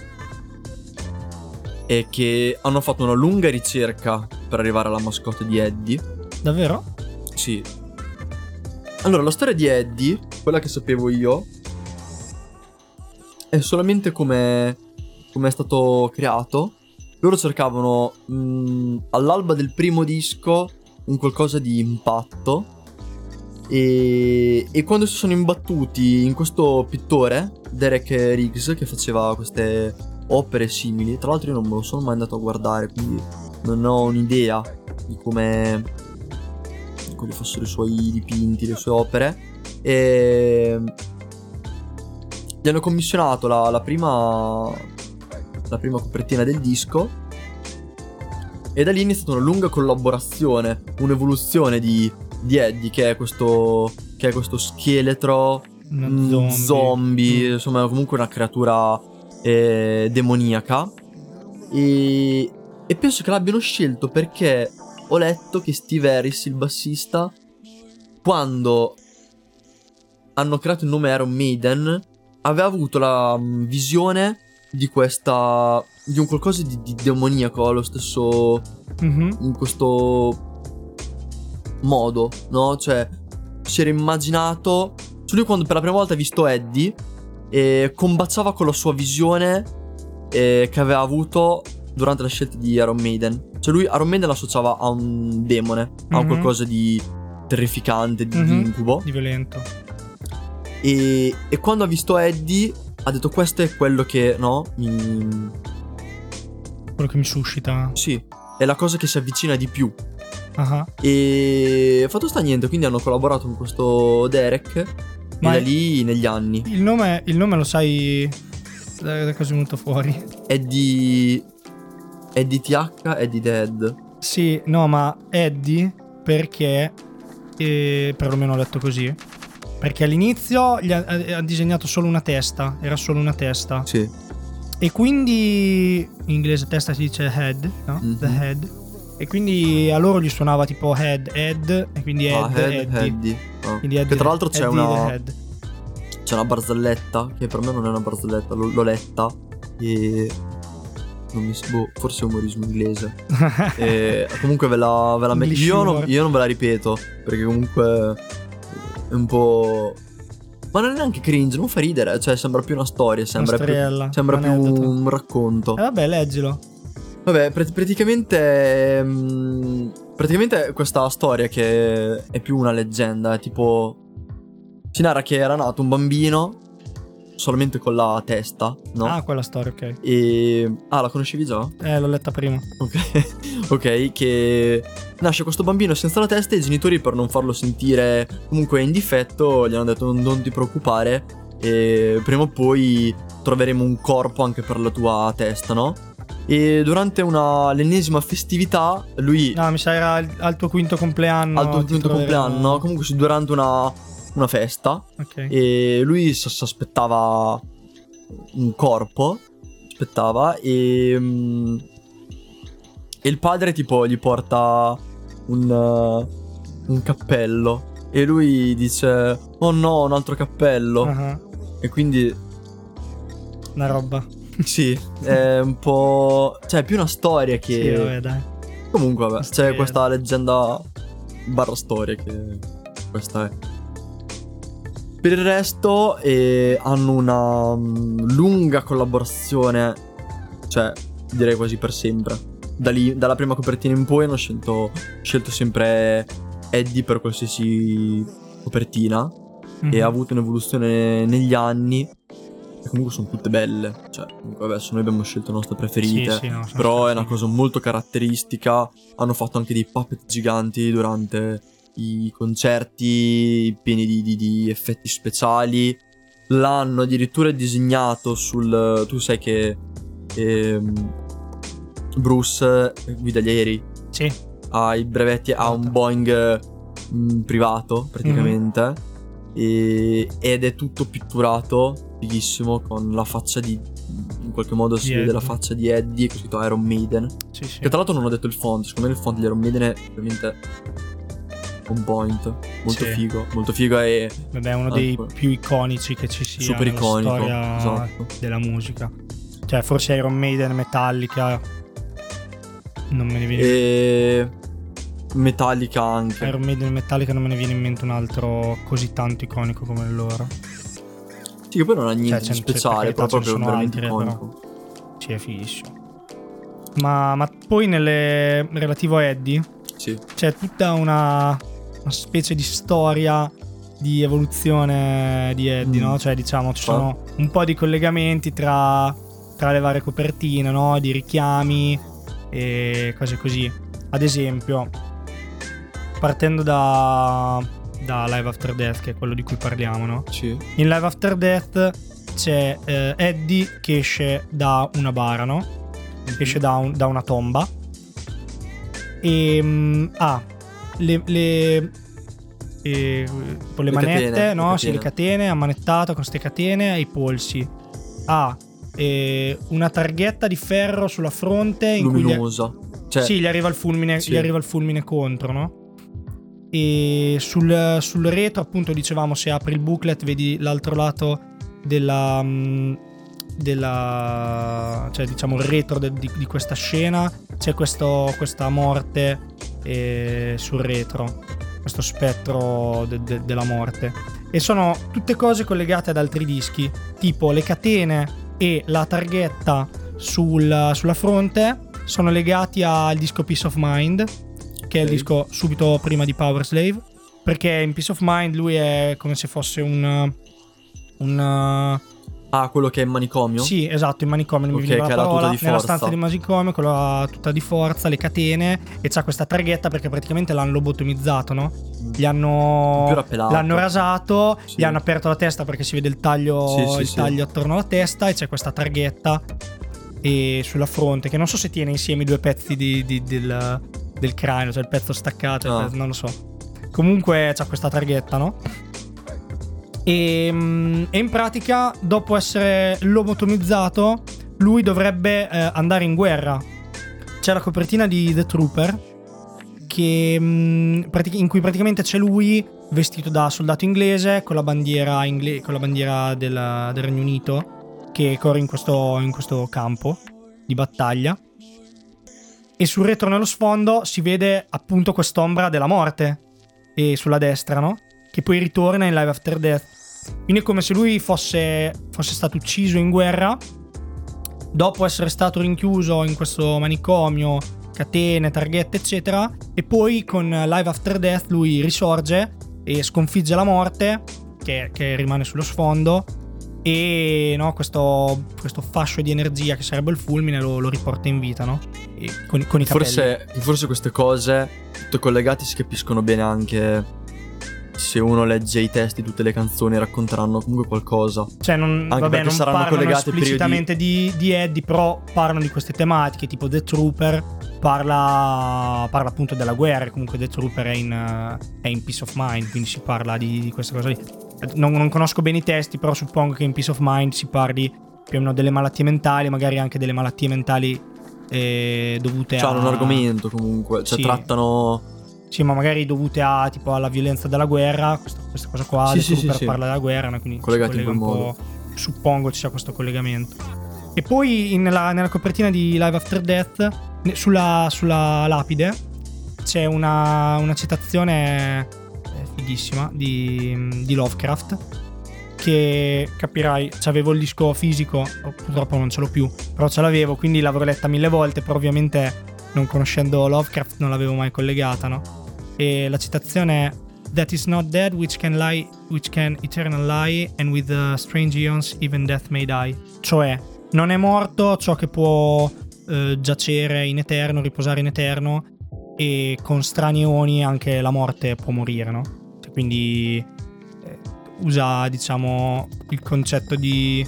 è che hanno fatto una lunga ricerca per arrivare alla mascotte di Eddie. davvero? Sì. Allora, la storia di Eddie, quella che sapevo io, è solamente come come è stato creato. Loro cercavano mh, all'alba del primo disco un qualcosa di impatto. E, e quando si sono imbattuti in questo pittore, Derek Riggs, che faceva queste opere simili, tra l'altro io non me lo sono mai andato a guardare, quindi non ho un'idea di come quali fossero i suoi dipinti, le sue opere. E gli hanno commissionato la, la prima la prima copertina del disco e da lì è iniziata una lunga collaborazione, un'evoluzione di, di Eddie che è questo che è questo scheletro mm, zombie. zombie, Mm. insomma comunque una creatura eh, demoniaca e, e penso che l'abbiano scelto perché ho letto che Steve Harris, il bassista, quando hanno creato il nome Iron Maiden, aveva avuto la mm, visione di questa. di un qualcosa di, di demoniaco allo stesso. Mhm. in questo modo, no? Cioè, si era immaginato. Cioè, lui quando per la prima volta ha visto Eddie, eh, combaciava con la sua visione eh, che aveva avuto durante la scelta di Iron Maiden. Cioè, lui Iron Maiden l'associava a un demone, a un Mhm. qualcosa di terrificante, di, di Mhm. incubo. Di violento. E, e quando ha visto Eddie, ha detto: Questo è quello che, no? Mi, Quello che mi suscita. sì, è la cosa che si avvicina di più. Ah, E fatto sta niente, quindi hanno collaborato con questo Derek. Ma è- da lì negli anni. Il nome, il nome lo sai da, da cosa è venuto fuori? È di. È di TH, è di Dead. Sì, no, ma Eddie perché, eh, perlomeno ho letto così, perché all'inizio gli ha, ha- disegnato solo una testa, era solo una testa. Sì. E quindi in inglese testa si dice head, no? Mhm. The head. E quindi a loro gli suonava tipo head, head, e quindi head, ah, Head, Eddie. Eddie. Ah. Quindi Che tra l'altro c'è una. head. C'è una barzelletta. Che per me non è una barzelletta, l'ho, l'ho letta. E. Non mi. Boh, forse è umorismo inglese. E comunque ve la, ve la metto. Io io non ve la ripeto. Perché comunque. Un po'. Ma non è neanche cringe, non fa ridere. Cioè, sembra più una storia. Sembra più. storiella, Sembra un più un racconto. E vabbè, leggilo. Vabbè, pr- praticamente. mm, praticamente questa storia che è più una leggenda. È tipo. Si narra che era nato un bambino solamente con la testa, no? Ah, quella storia, ok. E. Ah, la conoscevi già? Eh, l'ho letta prima. Ok. ok, che. Nasce questo bambino senza la testa e i genitori, per non farlo sentire comunque in difetto, gli hanno detto: Non, non ti preoccupare. E prima o poi troveremo un corpo anche per la tua testa, no? E durante una, l'ennesima festività, lui No, mi sa era al, al tuo quinto compleanno. al tuo quinto troveremo- compleanno, no? comunque durante una, una festa, Ok. e lui si si aspettava un corpo, aspettava, e, mm, e il padre tipo gli porta un, uh, un cappello. E lui dice, oh no, un altro cappello. Ah, E quindi Una roba. sì, è un po'... Cioè è più una storia che... Sì, vabbè, dai. Comunque, vabbè, c'è questa leggenda barra storia che questa è. Per il resto eh, hanno una mm, lunga collaborazione, cioè direi quasi per sempre. Da lì, dalla prima copertina in poi hanno scelto, scelto sempre Eddie per qualsiasi copertina Mhm. e ha avuto un'evoluzione negli anni. E comunque sono tutte belle. Cioè, comunque adesso noi abbiamo scelto le nostre preferite. Sì, sì, no, però è una cosa molto caratteristica. Hanno fatto anche dei puppet giganti durante i concerti pieni di, di- di effetti speciali. L'hanno addirittura disegnato sul. Tu sai che. ehm, Bruce eh, guida gli aerei. Sì, Ha i brevetti, ha un Boeing mm, privato praticamente. E- ed è tutto pitturato, fighissimo, con la faccia di. In qualche modo si vede la faccia di Eddie, è scritto Iron Maiden. sì, sì. Che tra l'altro non ho detto il font, secondo me il font di Iron Maiden è veramente on point, molto Sì. figo, molto figo e Vabbè, è uno dei Ecco. più iconici che ci sia Super iconico, esatto. della musica. Cioè, forse Iron Maiden, Metallica. Non me ne viene e Metallica anche. Iron Maiden Metallica non me ne viene in mente un altro così tanto iconico come loro. Sì, che poi non ha niente Cioè, di speciale, per però proprio sono veramente altri, iconico. Sì, è fighissimo. Ma, ma poi nelle relativo a Eddie Sì. c'è tutta una, una specie di storia di evoluzione di Eddie, Mm. no? Cioè, diciamo, ci sono un po' di collegamenti tra, tra le varie copertine, no? Di richiami e cose così. Ad esempio, partendo da, da Live After Death, che è quello di cui parliamo, no? Sì. In Live After Death c'è eh, Eddie che esce da una bara, no? Esce da, un- da una tomba. E mm, ha le, le, tipo le Le manette, catene, le no? Sì, le catene. catene, ammanettato con queste catene ai polsi. Ha eh, una targhetta di ferro sulla fronte in cui gli, Luminosa. Cioè, sì, gli arriva il fulmine, Sì. gli arriva il fulmine contro, no? E sul, sul retro, appunto, dicevamo, se apri il booklet, vedi l'altro lato della. mm, della cioè, diciamo, il retro de- di, di questa scena. C'è questo- questa morte eh, sul retro, questo spettro de- de- della morte. E sono tutte cose collegate ad altri dischi, tipo le catene e la targhetta sul- sulla fronte sono legati al disco Peace of Mind, che è il disco subito prima di Power Slave. Perché in Peace of Mind lui è come se fosse un. un Ah, quello che è in manicomio? sì, esatto, in manicomio non mi Ok, veniva che la ha la tuta parola. di Nella forza. stanza di manicomio, quella tutta di forza, le catene. E c'ha questa targhetta perché praticamente l'hanno lobotomizzato, no? Gli hanno. L'hanno rasato, Sì. gli hanno aperto la testa perché si vede il taglio, Sì, il sì. taglio attorno alla testa e c'è questa targhetta e sulla fronte che non so se tiene insieme i due pezzi di- di- del, del cranio, cioè il pezzo staccato, il Ah. pezzo- non lo so. Comunque c'ha questa targhetta, no? E, mm, e in pratica, dopo essere lobotomizzato, lui dovrebbe eh, andare in guerra. C'è la copertina di The Trooper, che, mm, in cui praticamente c'è lui vestito da soldato inglese con la bandiera, ingle- con la bandiera del, del Regno Unito che corre in questo, in questo campo di battaglia. E sul retro nello sfondo si vede appunto quest'ombra della morte e sulla destra, no? Che poi ritorna in Live After Death. Quindi è come se lui fosse, fosse stato ucciso in guerra, dopo essere stato rinchiuso in questo manicomio, catene, targhette, eccetera, e poi con Live After Death lui risorge e sconfigge la morte, che, che rimane sullo sfondo, e no, questo, questo fascio di energia che sarebbe il fulmine lo, lo riporta in vita, no? Con, con i. Forse, forse queste cose, tutte collegate, si capiscono bene anche se uno legge i testi, tutte le canzoni racconteranno comunque qualcosa. Cioè, non, Anche vabbè, perché non saranno collegate periodi- esplicitamente di, di Eddie, però parlano di queste tematiche, tipo The Trooper parla, parla appunto della guerra, comunque The Trooper è in, è in Peace of Mind, quindi si parla di, di queste cose lì. Non, non conosco bene i testi, però suppongo che in Peace of Mind si parli più o meno delle malattie mentali, magari anche delle malattie mentali eh, dovute Cioè, a... hanno un argomento comunque. Cioè, Sì. trattano. Sì, ma magari dovute a tipo alla violenza della guerra, questa, questa cosa qua, Sì, sì, sì, sì. parla della guerra, no? quindi Collegati in collega quel un po', suppongo ci sia questo collegamento. E poi in- nella, nella copertina di Live After Death, sulla, sulla lapide, c'è una, una citazione eh, fighissima di, di Lovecraft, che capirai, avevo il disco fisico, purtroppo non ce l'ho più, però ce l'avevo, quindi l'avrò letta mille volte, però ovviamente non conoscendo Lovecraft non l'avevo mai collegata, no? E la citazione è That is not dead which can lie, which can eternal lie, and with the strange eons even death may die. Cioè, non è morto ciò che può eh, giacere in eterno, riposare in eterno, e con strani eoni anche la morte può morire, no? Cioè, quindi eh, usa, diciamo, il concetto di,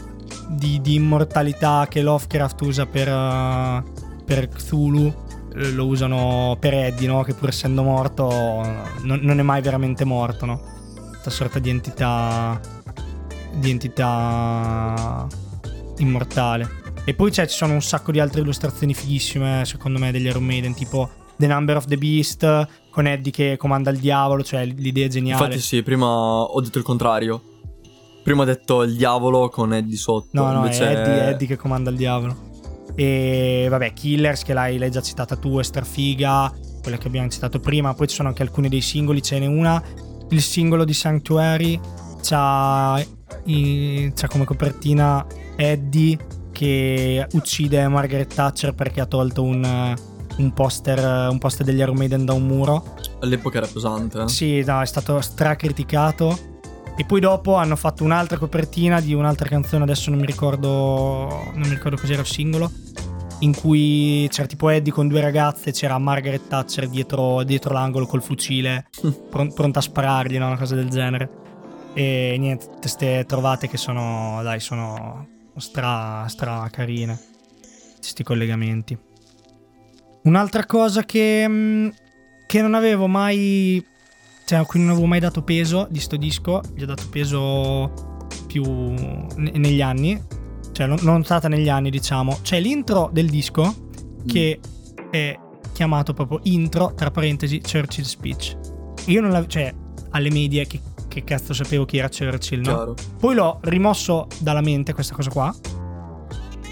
di- di immortalità che Lovecraft usa per, eh, per Cthulhu, lo usano per Eddie, no? Che pur essendo morto non, non è mai veramente morto, no? Questa sorta di entità di entità immortale. E poi c'è, ci sono un sacco di altre illustrazioni fighissime, secondo me, degli Iron Maiden, tipo The Number of the Beast, con Eddie che comanda il diavolo, cioè l'idea è geniale. Infatti sì, prima ho detto il contrario. Prima ho detto il diavolo con Eddie sotto. No, no, invece è Eddie, Eddie che comanda il diavolo. E vabbè, Killers, che l'hai, l'hai già citata tu, è strafiga, quella che abbiamo citato prima. Poi ci sono anche alcuni dei singoli, ce n'è una. Il singolo di Sanctuary c'ha, i- c'ha come copertina Eddie che uccide Margaret Thatcher perché ha tolto un, un poster, un poster degli Iron Maiden da un muro. All'epoca era pesante. eh. Sì, no, è stato stracriticato. E poi dopo hanno fatto un'altra copertina di un'altra canzone, adesso non mi ricordo. Non mi ricordo cos'era il singolo. In cui c'era tipo Eddie con due ragazze, c'era Margaret Thatcher dietro, dietro l'angolo col fucile, pron- pronta a sparargli, no? una cosa del genere. E niente, queste trovate che sono, dai, sono stra, stra carine. Questi collegamenti. Un'altra cosa che, mm, che non avevo mai cioè a cui non avevo mai dato peso di sto disco, gli ho dato peso più ne- negli anni, cioè non, stata negli anni diciamo, c'è l'intro del disco che è chiamato proprio intro, tra parentesi, Churchill Speech. Io non l'avevo, cioè alle medie che, che cazzo sapevo chi era Churchill, no? Chiaro. Poi l'ho rimosso dalla mente questa cosa qua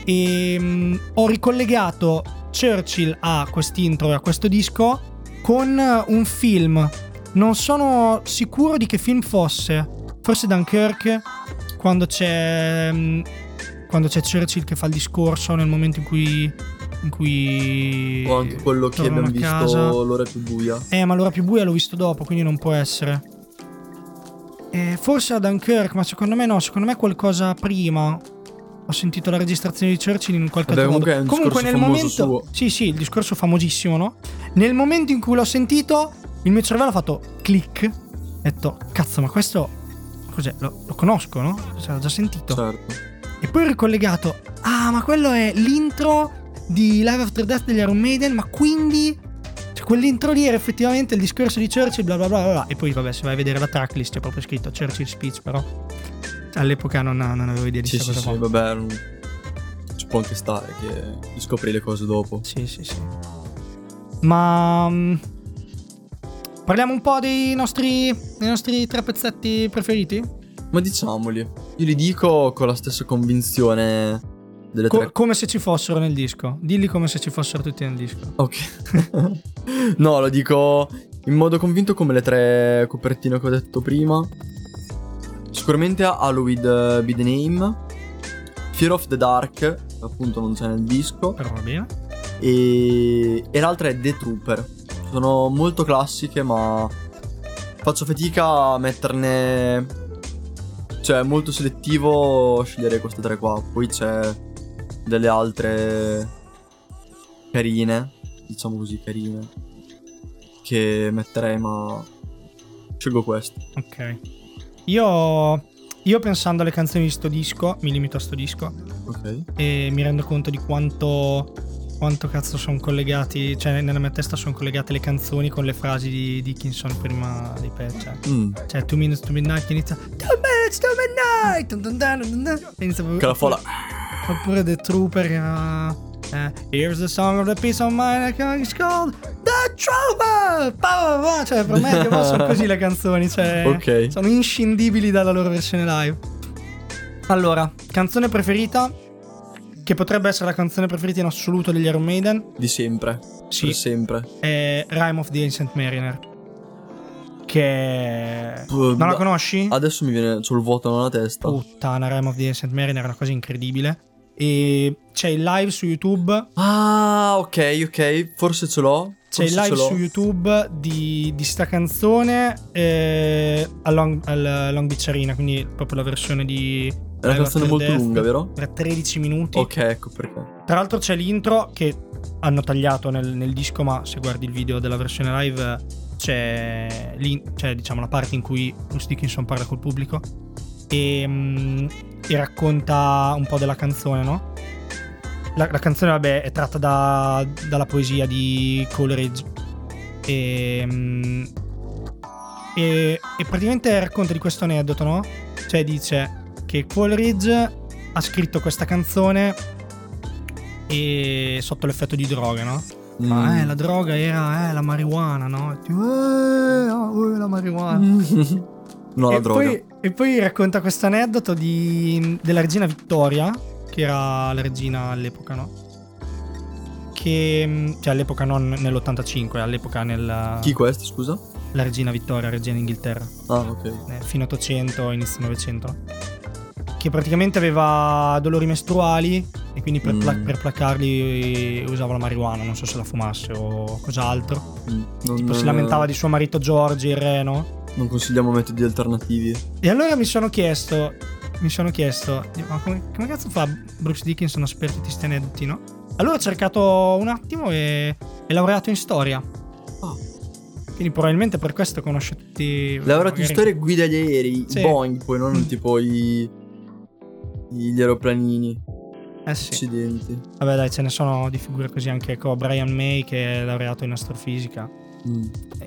e mm, ho ricollegato Churchill a quest'intro e a questo disco con un film. Non sono sicuro di che film fosse. Forse Dunkirk, quando c'è mm, quando c'è Churchill che fa il discorso nel momento in cui in cui O anche quello che abbiamo visto casa. l'ora più buia. Eh, ma l'ora più buia l'ho visto dopo, quindi non può essere. Eh, forse a Dunkirk, ma secondo me no, secondo me qualcosa prima. Ho sentito la registrazione di Churchill in qualche Vabbè, altro comunque modo. discorso nel momento. suo. Sì, sì, il discorso famosissimo, no? Nel momento in cui l'ho sentito, il mio cervello ha fatto click. Ho detto, cazzo, ma questo. Cos'è? Lo, lo conosco, no? Cioè, l'ho già sentito. Certo. E poi ho ricollegato. Ah, ma quello è l'intro di Live After Death degli Iron Maiden. Ma quindi. Cioè, quell'intro lì era effettivamente il discorso di Churchill, bla bla bla bla. E poi, vabbè, se vai a vedere la tracklist c'è proprio scritto Churchill Speech, però. All'epoca non, non avevo idea di Sì, questa sì, cosa sì, vabbè. non- Ci può anche stare che scopri le cose dopo. Sì, sì, sì. Ma. mm, Parliamo un po' dei nostri, dei nostri tre pezzetti preferiti? Ma diciamoli. Io li dico con la stessa convinzione delle Co- tre. come se ci fossero nel disco. Dilli come se ci fossero tutti nel disco. Ok. no, lo dico in modo convinto come le tre copertine che ho detto prima. Sicuramente Halloween uh, Be the Name. Fear of the Dark, appunto non c'è nel disco. Però va bene. E, e l'altra è The Trooper. Sono molto classiche, ma faccio fatica a metterne. Cioè, molto selettivo scegliere queste tre qua. Poi c'è delle altre carine, diciamo così, carine, che metterei, ma scelgo queste. Ok. Io, io pensando alle canzoni di sto disco, mi limito a sto disco Ok. e mi rendo conto di quanto, quanto cazzo sono collegati, cioè nella mia testa sono collegate le canzoni con le frasi di Dickinson prima dei pezzi. Cioè, Mm. cioè two minutes to midnight che inizia two to midnight dun dun dun dun inizia proprio- Che la folla. Oppure The Trooper che ha, eh, Here's the song of the peace of mind it's called The Trooper Pa. Cioè per me proprio sono così le canzoni Cioè Ok. sono inscindibili dalla loro versione live Allora, canzone preferita Che potrebbe essere la canzone preferita in assoluto degli Iron Maiden Di sempre. Sì. Per sempre. È Rime of the Ancient Mariner che... Non la conosci? Adesso mi viene sul vuoto nella testa. Puttana, Realm of the Ancient Mariner è una cosa incredibile. E c'è il live su YouTube. Ah, ok, ok. Forse ce l'ho. C'è il live su YouTube di, di sta canzone eh, al, Long, al Long Beach Arena, quindi proprio la versione di... È una canzone molto Death. lunga, vero? Per 13 minuti. Ok, ecco perché. Tra l'altro c'è l'intro che hanno tagliato nel, nel disco, ma se guardi il video della versione live c'è, c'è, diciamo la parte in cui Bruce Dickinson parla col pubblico e, mm, e racconta un po' della canzone, no? La, la canzone, vabbè, è tratta da- dalla poesia di Coleridge e, mm, e, e praticamente racconta di questo aneddoto, no? Cioè dice che Coleridge ha scritto questa canzone e sotto l'effetto di droga, no? Ma Mm. eh, la droga era eh, la marijuana, no? E tu, eh, oh, la marijuana. no, la e, droga. Poi, e poi racconta questo aneddoto di- della regina Vittoria, che era la regina all'epoca, no? Che, mm, cioè all'epoca non nell'85, all'epoca nel... Chi questo, scusa? La regina Vittoria, regina d'Inghilterra, Ah, ok. eh, fine 800, inizio 900. Che praticamente aveva dolori mestruali e quindi per, pla- Mm. per placarli usava la marijuana, non so se la fumasse o cos'altro. Mm, Non, Tipo si lamentava di suo marito George, il re, no? Non consigliamo metodi alternativi. E allora mi sono chiesto, mi sono chiesto, ma come, come cazzo fa Bruce Dickinson a sapere tutti questi aneddoti, no? Allora ho cercato un attimo e è laureato in storia. Ah. Quindi probabilmente per questo conosce tutti... Lavorato in magari- storia e guida gli aerei. Sì. Boeing, poi non Mm. tipo i. Gli aeroplanini. Eh sì. Accidenti. Vabbè dai, ce ne sono di figure così anche con Brian May che è laureato in astrofisica. Mm.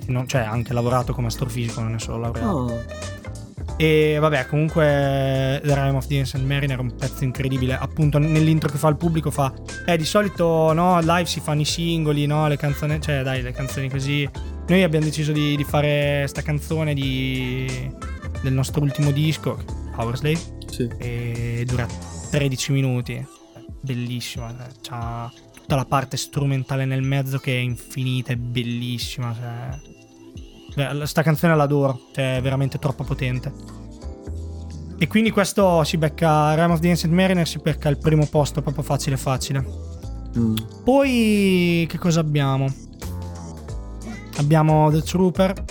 Non- cioè ha anche lavorato come astrofisico, non è solo laureato. Ah, E vabbè, comunque The Rime of the Ancient Mariner è un pezzo incredibile. Appunto, nell'intro che fa il pubblico fa. Eh, di solito no, live si fanno i singoli, no? Le canzoni. Cioè, dai, le canzoni così. Noi abbiamo deciso di, di fare sta canzone di, del nostro ultimo disco, Power Slave. sì. E dura 13 minuti. Bellissima. eh, C'ha tutta la parte strumentale nel mezzo che è infinita, è bellissima. Cioè. Sta canzone l'adoro, cioè è veramente troppo potente. E quindi questo si becca. Rime of the Ancient Mariner si becca il primo posto, proprio facile facile. Mm. Poi che cosa abbiamo? Abbiamo The Trooper,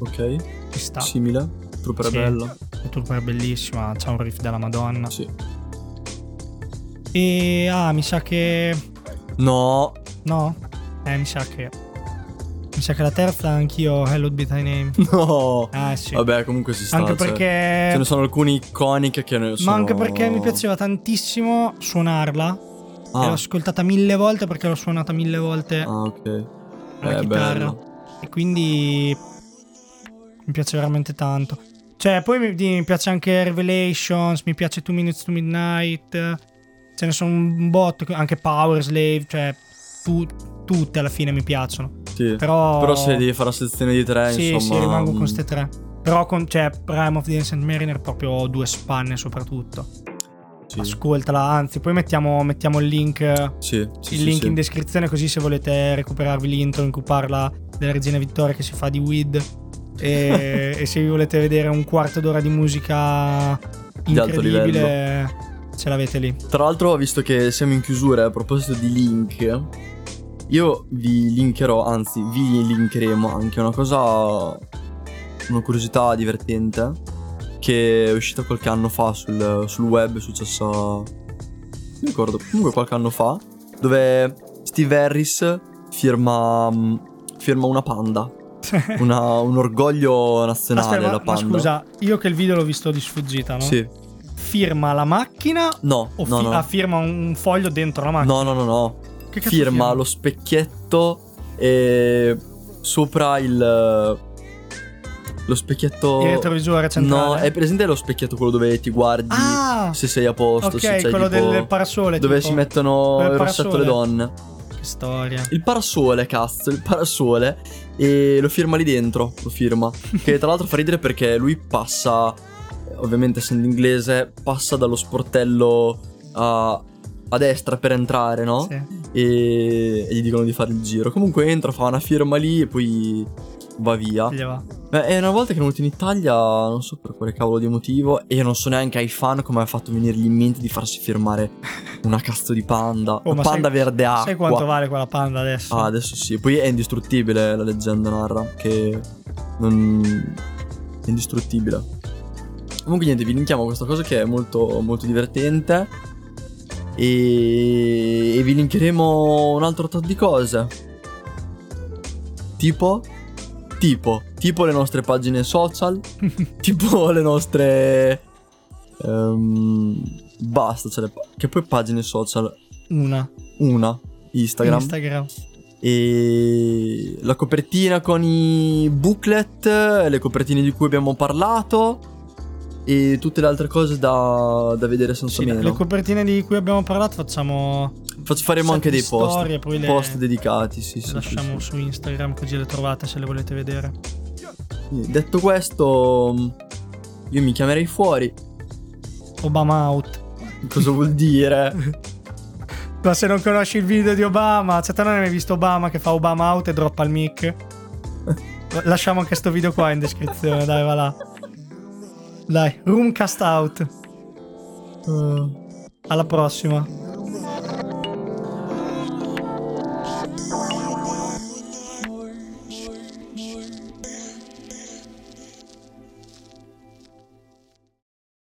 Ok. ci sta. Simile. Trooper è Sì. bella. The Trooper è bellissima, c'ha un riff della Madonna. Sì. E ah, mi sa che. No. No? Eh, mi sa che. Mi sa che la terza anch'io Hello Be Thy Name. No. Ah, sì. Vabbè, comunque si sta. anche cioè, perché. Ce ne sono alcune iconiche che ne sono. Ma anche perché mi piaceva tantissimo suonarla. Ah, l'ho ascoltata mille volte perché l'ho suonata mille volte ah, ok. la Eh, chitarra. bella. E quindi. Mi piace veramente tanto. Cioè, poi mi, mi piace anche Revelations, mi piace Two Minutes to Midnight. Ce ne sono un botto, anche Power Slave, cioè tu- tutte alla fine mi piacciono. Sì. Però, Però se devi fare la sezione di tre, sì, insomma. sì, rimango con mm, queste tre. Però con cioè, Prime of the Ancient Mariner proprio due spanne soprattutto. sì. Ascoltala, anzi, poi mettiamo, mettiamo il link, Sì, sì, il link in descrizione così se volete recuperarvi l'intro in cui parla della regina Vittoria che si fa di weed. E, e se vi volete vedere un quarto d'ora di musica Di incredibile, ce l'avete lì. Tra l'altro, visto che siamo in chiusura, a proposito di link, io vi linkerò, anzi, vi linkeremo anche una cosa, una curiosità divertente che è uscita qualche anno fa sul, sul web, è successa, non mi ricordo, comunque qualche anno fa, dove Steve Harris firma, firma una panda, una- un orgoglio nazionale Aspetta, la ma, ma panda. scusa, io che il video l'ho visto di sfuggita, no? Sì, Firma la macchina no, o no, fi- no. ah, firma un foglio dentro la macchina? No, no, no, no. Che cazzo firma lo specchietto e sopra il lo specchietto Il retrovisore centrale? No, è presente lo specchietto quello dove ti guardi Ah! se sei a posto, se Ok, c'hai quello tipo del parasole. dove tipo. si mettono il rossetto le donne. Che storia. Il parasole, cazzo, il parasole e lo firma lì dentro, lo firma. che tra l'altro fa ridere perché lui passa ovviamente essendo inglese, passa dallo sportello a, a destra per entrare, no? Sì. e, e gli dicono di fare il giro. Comunque entra, fa una firma lì e poi va via. Gli va. Beh, è una volta che è venuto in Italia, non so per quale cavolo di motivo, e non so neanche ai fan come ha fatto venirgli in mente di farsi firmare una cazzo di panda. Oh, ma panda sai- verde acqua. Sai quanto vale quella panda adesso? Ah, adesso sì. Poi è indistruttibile, la leggenda narra, che non... è indistruttibile. Comunque niente, vi linkiamo questa cosa che è molto, molto divertente. E... e vi linkeremo un altro tot di cose. Tipo... Tipo... Tipo le nostre pagine social. tipo le nostre... ehm, basta, cioè pa- che poi pagine social? Una. Una. Instagram. Instagram. E la copertina con i booklet, le copertine di cui abbiamo parlato e tutte le altre cose da, da vedere senza Sì, meno. le copertine di cui abbiamo parlato facciamo. Faremo anche dei post, storie, poi le- post dedicati, sì, sì, lasciamo sì. su Instagram così le trovate se le volete vedere. Detto questo, io mi chiamerei fuori. Obama out. Cosa vuol dire? Ma se non conosci il video di Obama, cioè te non hai mai visto Obama che fa Obama out e droppa il mic? Lasciamo anche sto video qua in descrizione, dai, va là. Dai, Roomcast out. Eh, Alla prossima.